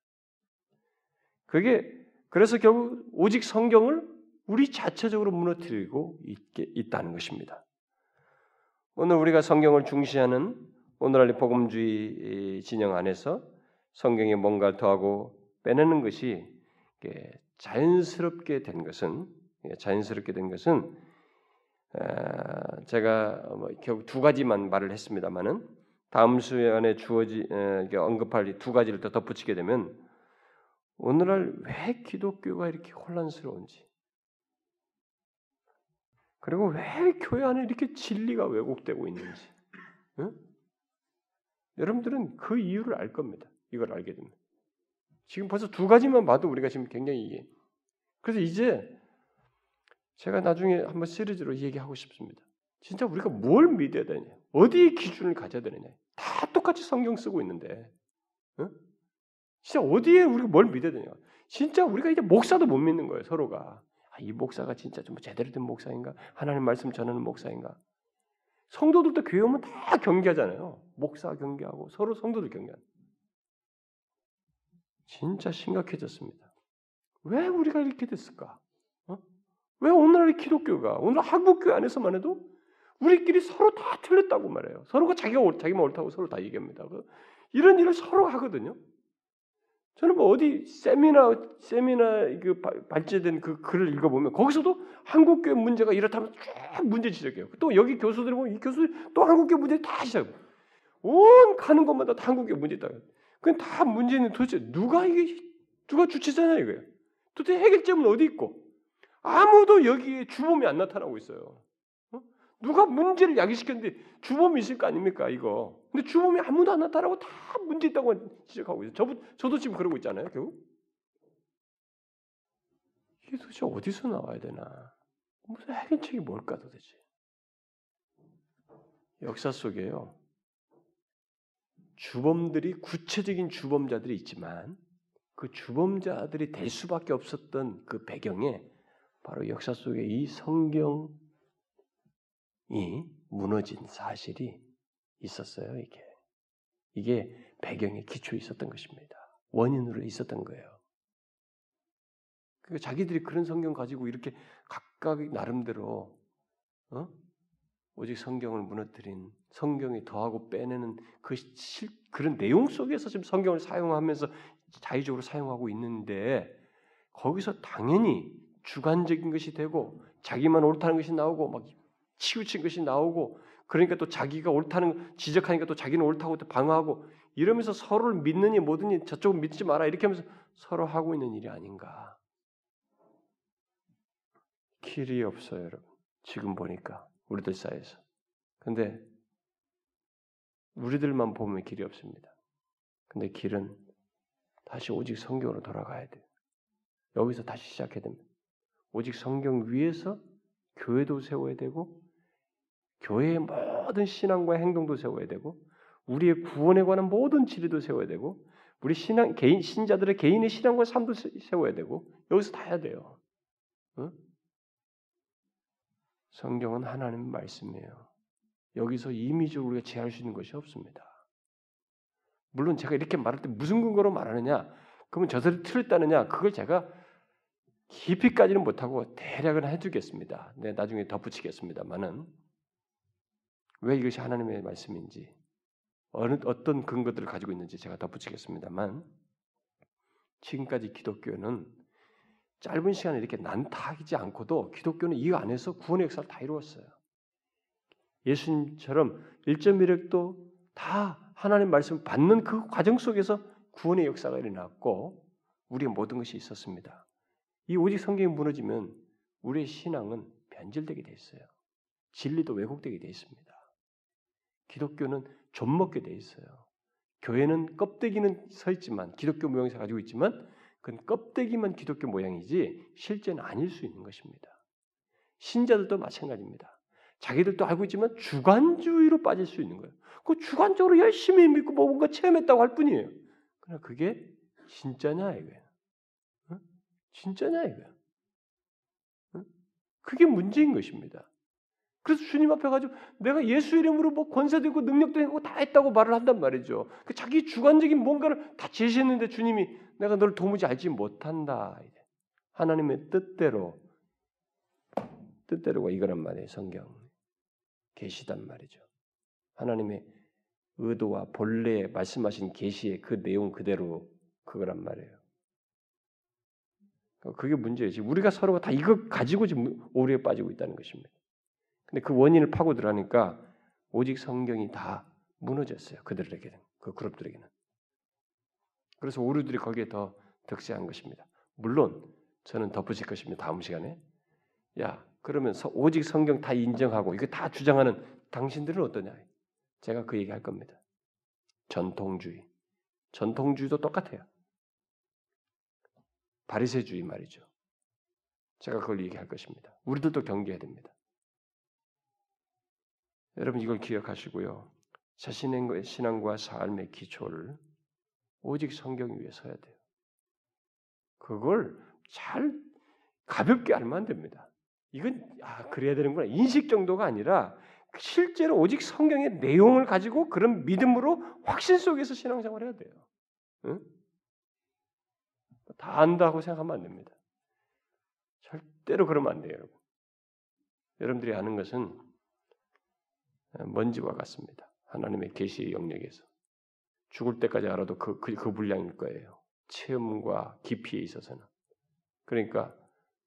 그게 그래서 결국 오직 성경을 우리 자체적으로 무너뜨리고 있게 있다는 것입니다. 오늘 우리가 성경을 중시하는 오늘날의 복음주의 진영 안에서 성경에 뭔가 더하고 빼내는 것이 자연스럽게 된 것은 자연스럽게 된 것은 제가 뭐 결국 두 가지만 말을 했습니다만은 다음 수연에 주어지 언급할 두 가지를 더 덧붙이게 되면 오늘날 왜 기독교가 이렇게 혼란스러운지 그리고 왜 교회 안에 이렇게 진리가 왜곡되고 있는지. 응? 여러분들은 그 이유를 알 겁니다. 이걸 알게 됩니다. 지금 벌써 두 가지만 봐도 우리가 지금 굉장히 이해. 그래서 이제 제가 나중에 한번 시리즈로 얘기하고 싶습니다. 진짜 우리가 뭘 믿어야 되냐? 어디에 기준을 가져야 되느냐? 다 똑같이 성경 쓰고 있는데, 응? 진짜 어디에 우리가 뭘 믿어야 되냐? 진짜 우리가 이제 목사도 못 믿는 거예요, 서로가. 아, 이 목사가 진짜 좀 제대로 된 목사인가? 하나님 말씀 전하는 목사인가? 성도들도 교회 오면 다 경계하잖아요. 목사 경계하고 서로 성도들 경계하는. 진짜 심각해졌습니다. 왜 우리가 이렇게 됐을까? 어? 왜 오늘날 기독교가 오늘 한국교회 안에서만 해도 우리끼리 서로 다 틀렸다고 말해요. 서로가 자기가 옳, 자기만 옳다고 서로 다 얘기합니다. 그 이런 일을 서로 하거든요. 저는 뭐 어디 세미나 세미나 그 발제된 그 글을 읽어보면 거기서도 한국교회 문제가 이렇다면 쭉 문제 지적해요. 또 여기 교수들 보면 이 교수들 또 한국교회 문제 다 지적해. 온 가는 것마다 다 한국교회 문제 있다. 그건 다 문제는 도대체 누가 이게 누가 주체잖아요 이거예요. 도대체 해결점은 어디 있고 아무도 여기에 주범이 안 나타나고 있어요. 어? 누가 문제를 야기시켰는데 주범이 있을 거 아닙니까 이거? 근데 주범이 아무도 안 나타나고 다 문제 있다고 지적하고 있어요. 저, 저도 지금 그러고 있잖아요. 결국 이게 도대체 어디서 나와야 되나? 무슨 해결책이 뭘까 도대체? 역사 속에요. 주범들이 구체적인 주범자들이 있지만 그 주범자들이 될 수밖에 없었던 그 배경에 바로 역사 속에 이 성경 이 무너진 사실이 있었어요. 이게 이게 배경에 기초에 있었던 것입니다. 원인으로 있었던 거예요. 그러니까 자기들이 그런 성경 가지고 이렇게 각각 나름대로 어? 오직 성경을 무너뜨린 성경이 더하고 빼내는 그 실, 그런 내용 속에서 지금 성경을 사용하면서 자의적으로 사용하고 있는데 거기서 당연히 주관적인 것이 되고 자기만 옳다는 것이 나오고 막 치우친 것이 나오고 그러니까 또 자기가 옳다는 지적하니까 또 자기는 옳다고 또 방어하고 이러면서 서로를 믿느니 뭐든지 저쪽은 믿지 마라 이렇게 하면서 서로 하고 있는 일이 아닌가. 길이 없어요, 여러분. 지금 보니까 우리들 사이에서. 근데 우리들만 보면 길이 없습니다. 근데 길은 다시 오직 성경으로 돌아가야 돼요. 여기서 다시 시작해야 됩니다. 오직 성경 위에서 교회도 세워야 되고 교회의 모든 신앙과 행동도 세워야 되고 우리의 구원에 관한 모든 진리도 세워야 되고 우리 신앙 개인 신자들의 개인의 신앙과 삶도 세워야 되고 여기서 다 해야 돼요. 응? 성경은 하나님 말씀이에요. 여기서 임의적으로 우리가 제할 수 있는 것이 없습니다. 물론 제가 이렇게 말할 때 무슨 근거로 말하느냐? 그러면 저들이 틀렸다느냐? 그걸 제가 깊이까지는 못하고 대략은 해두겠습니다. 네, 나중에 덧붙이겠습니다만은 왜 이것이 하나님의 말씀인지 어느 어떤 근거들을 가지고 있는지 제가 덧붙이겠습니다만 지금까지 기독교는 짧은 시간에 이렇게 난타하지 않고도 기독교는 이 안에서 구원의 역사를 다 이루었어요. 예수님처럼 일점 미력도 다 하나님 말씀을 받는 그 과정 속에서 구원의 역사가 일어났고 우리의 모든 것이 있었습니다. 이 오직 성경이 무너지면 우리의 신앙은 변질되게 돼 있어요. 진리도 왜곡되게 돼 있습니다. 기독교는 좀먹게 돼 있어요. 교회는 껍데기는 서 있지만 기독교 모양새 가지고 있지만 그건 껍데기만 기독교 모양이지 실제는 아닐 수 있는 것입니다. 신자들도 마찬가지입니다. 자기들도 알고 있지만 주관주의로 빠질 수 있는 거예요. 그 주관적으로 열심히 믿고 뭐 뭔가 체험했다고 할 뿐이에요. 그러나 그게 진짜냐 이거예요. 어? 진짜냐 이거예요. 어? 그게 문제인 것입니다. 그래서 주님 앞에 가지고 내가 예수 이름으로 뭐 권세도 있고 능력도 있고 다 했다고 말을 한단 말이죠. 그 자기 주관적인 뭔가를 다 제시했는데 주님이 내가 널 도무지 알지 못한다. 하나님의 뜻대로 뜻대로가 이거란 말이에요. 성경 계시단 말이죠. 하나님의 의도와 본래 말씀하신 계시의 그 내용 그대로 그거란 말이에요. 그게 문제지. 우리가 서로가 다 이거 가지고 지금 오류에 빠지고 있다는 것입니다. 근데 그 원인을 파고 들어가니까 오직 성경이 다 무너졌어요. 그들에게는 그 그룹들에게는. 그래서 오류들이 거기에 더 득세한 것입니다. 물론 저는 덧붙일 것입니다. 다음 시간에 야 그러면 서 오직 성경 다 인정하고 이거 다 주장하는 당신들은 어떠냐? 제가 그 얘기 할 겁니다. 전통주의. 전통주의도 똑같아요. 바리새주의 말이죠. 제가 그걸 얘기할 것입니다. 우리들도 경계해야 됩니다. 여러분 이걸 기억하시고요. 자신의 신앙과 삶의 기초를 오직 성경 위에 서야 돼요. 그걸 잘 가볍게 알면 안 됩니다. 이건 아 그래야 되는구나 인식 정도가 아니라 실제로 오직 성경의 내용을 가지고 그런 믿음으로 확신 속에서 신앙생활 해야 돼요. 응? 다 안다고 생각하면 안 됩니다. 절대로 그러면 안 돼요, 여러분. 여러분들이 아는 것은 먼지와 같습니다. 하나님의 계시의 영역에서 죽을 때까지 알아도 그, 그, 그 분량일 거예요. 체험과 깊이에 있어서는. 그러니까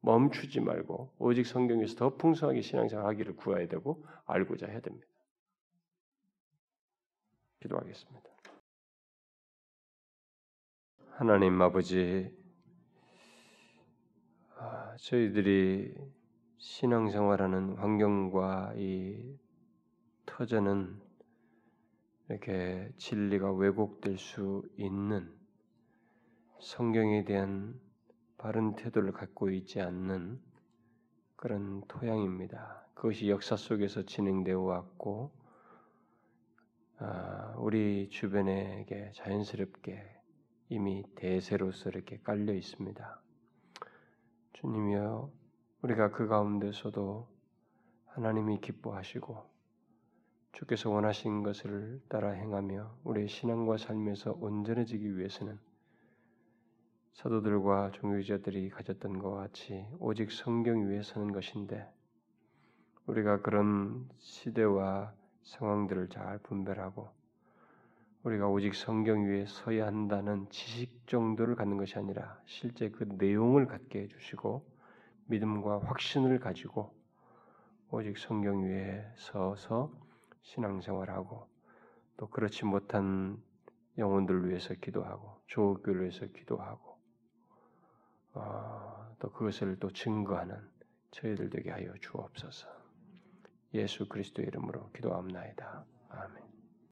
멈추지 말고 오직 성경에서 더 풍성하게 신앙생활 하기를 구해야 되고 알고자 해야 됩니다. 기도하겠습니다. 하나님 아버지, 아, 저희들이 신앙생활하는 환경과 이 터전은 이렇게 진리가 왜곡될 수 있는 성경에 대한 바른 태도를 갖고 있지 않는 그런 토양입니다. 그것이 역사 속에서 진행되어 왔고 아, 우리 주변에게 자연스럽게 이미 대세로서 이렇게 깔려 있습니다. 주님이여, 우리가 그 가운데서도 하나님이 기뻐하시고 주께서 원하신 것을 따라 행하며 우리의 신앙과 삶에서 온전해지기 위해서는 사도들과 종교자들이 가졌던 것 같이 오직 성경 위에 서는 것인데 우리가 그런 시대와 상황들을 잘 분별하고 우리가 오직 성경 위에 서야 한다는 지식 정도를 갖는 것이 아니라 실제 그 내용을 갖게 해주시고 믿음과 확신을 가지고 오직 성경 위에 서서 신앙생활하고 또 그렇지 못한 영혼들을 위해서 기도하고 조국을 위해서 기도하고 어, 또 그것을 또 증거하는 저희들 되게 하여 주옵소서. 예수 그리스도의 이름으로 기도합나이다. 아멘.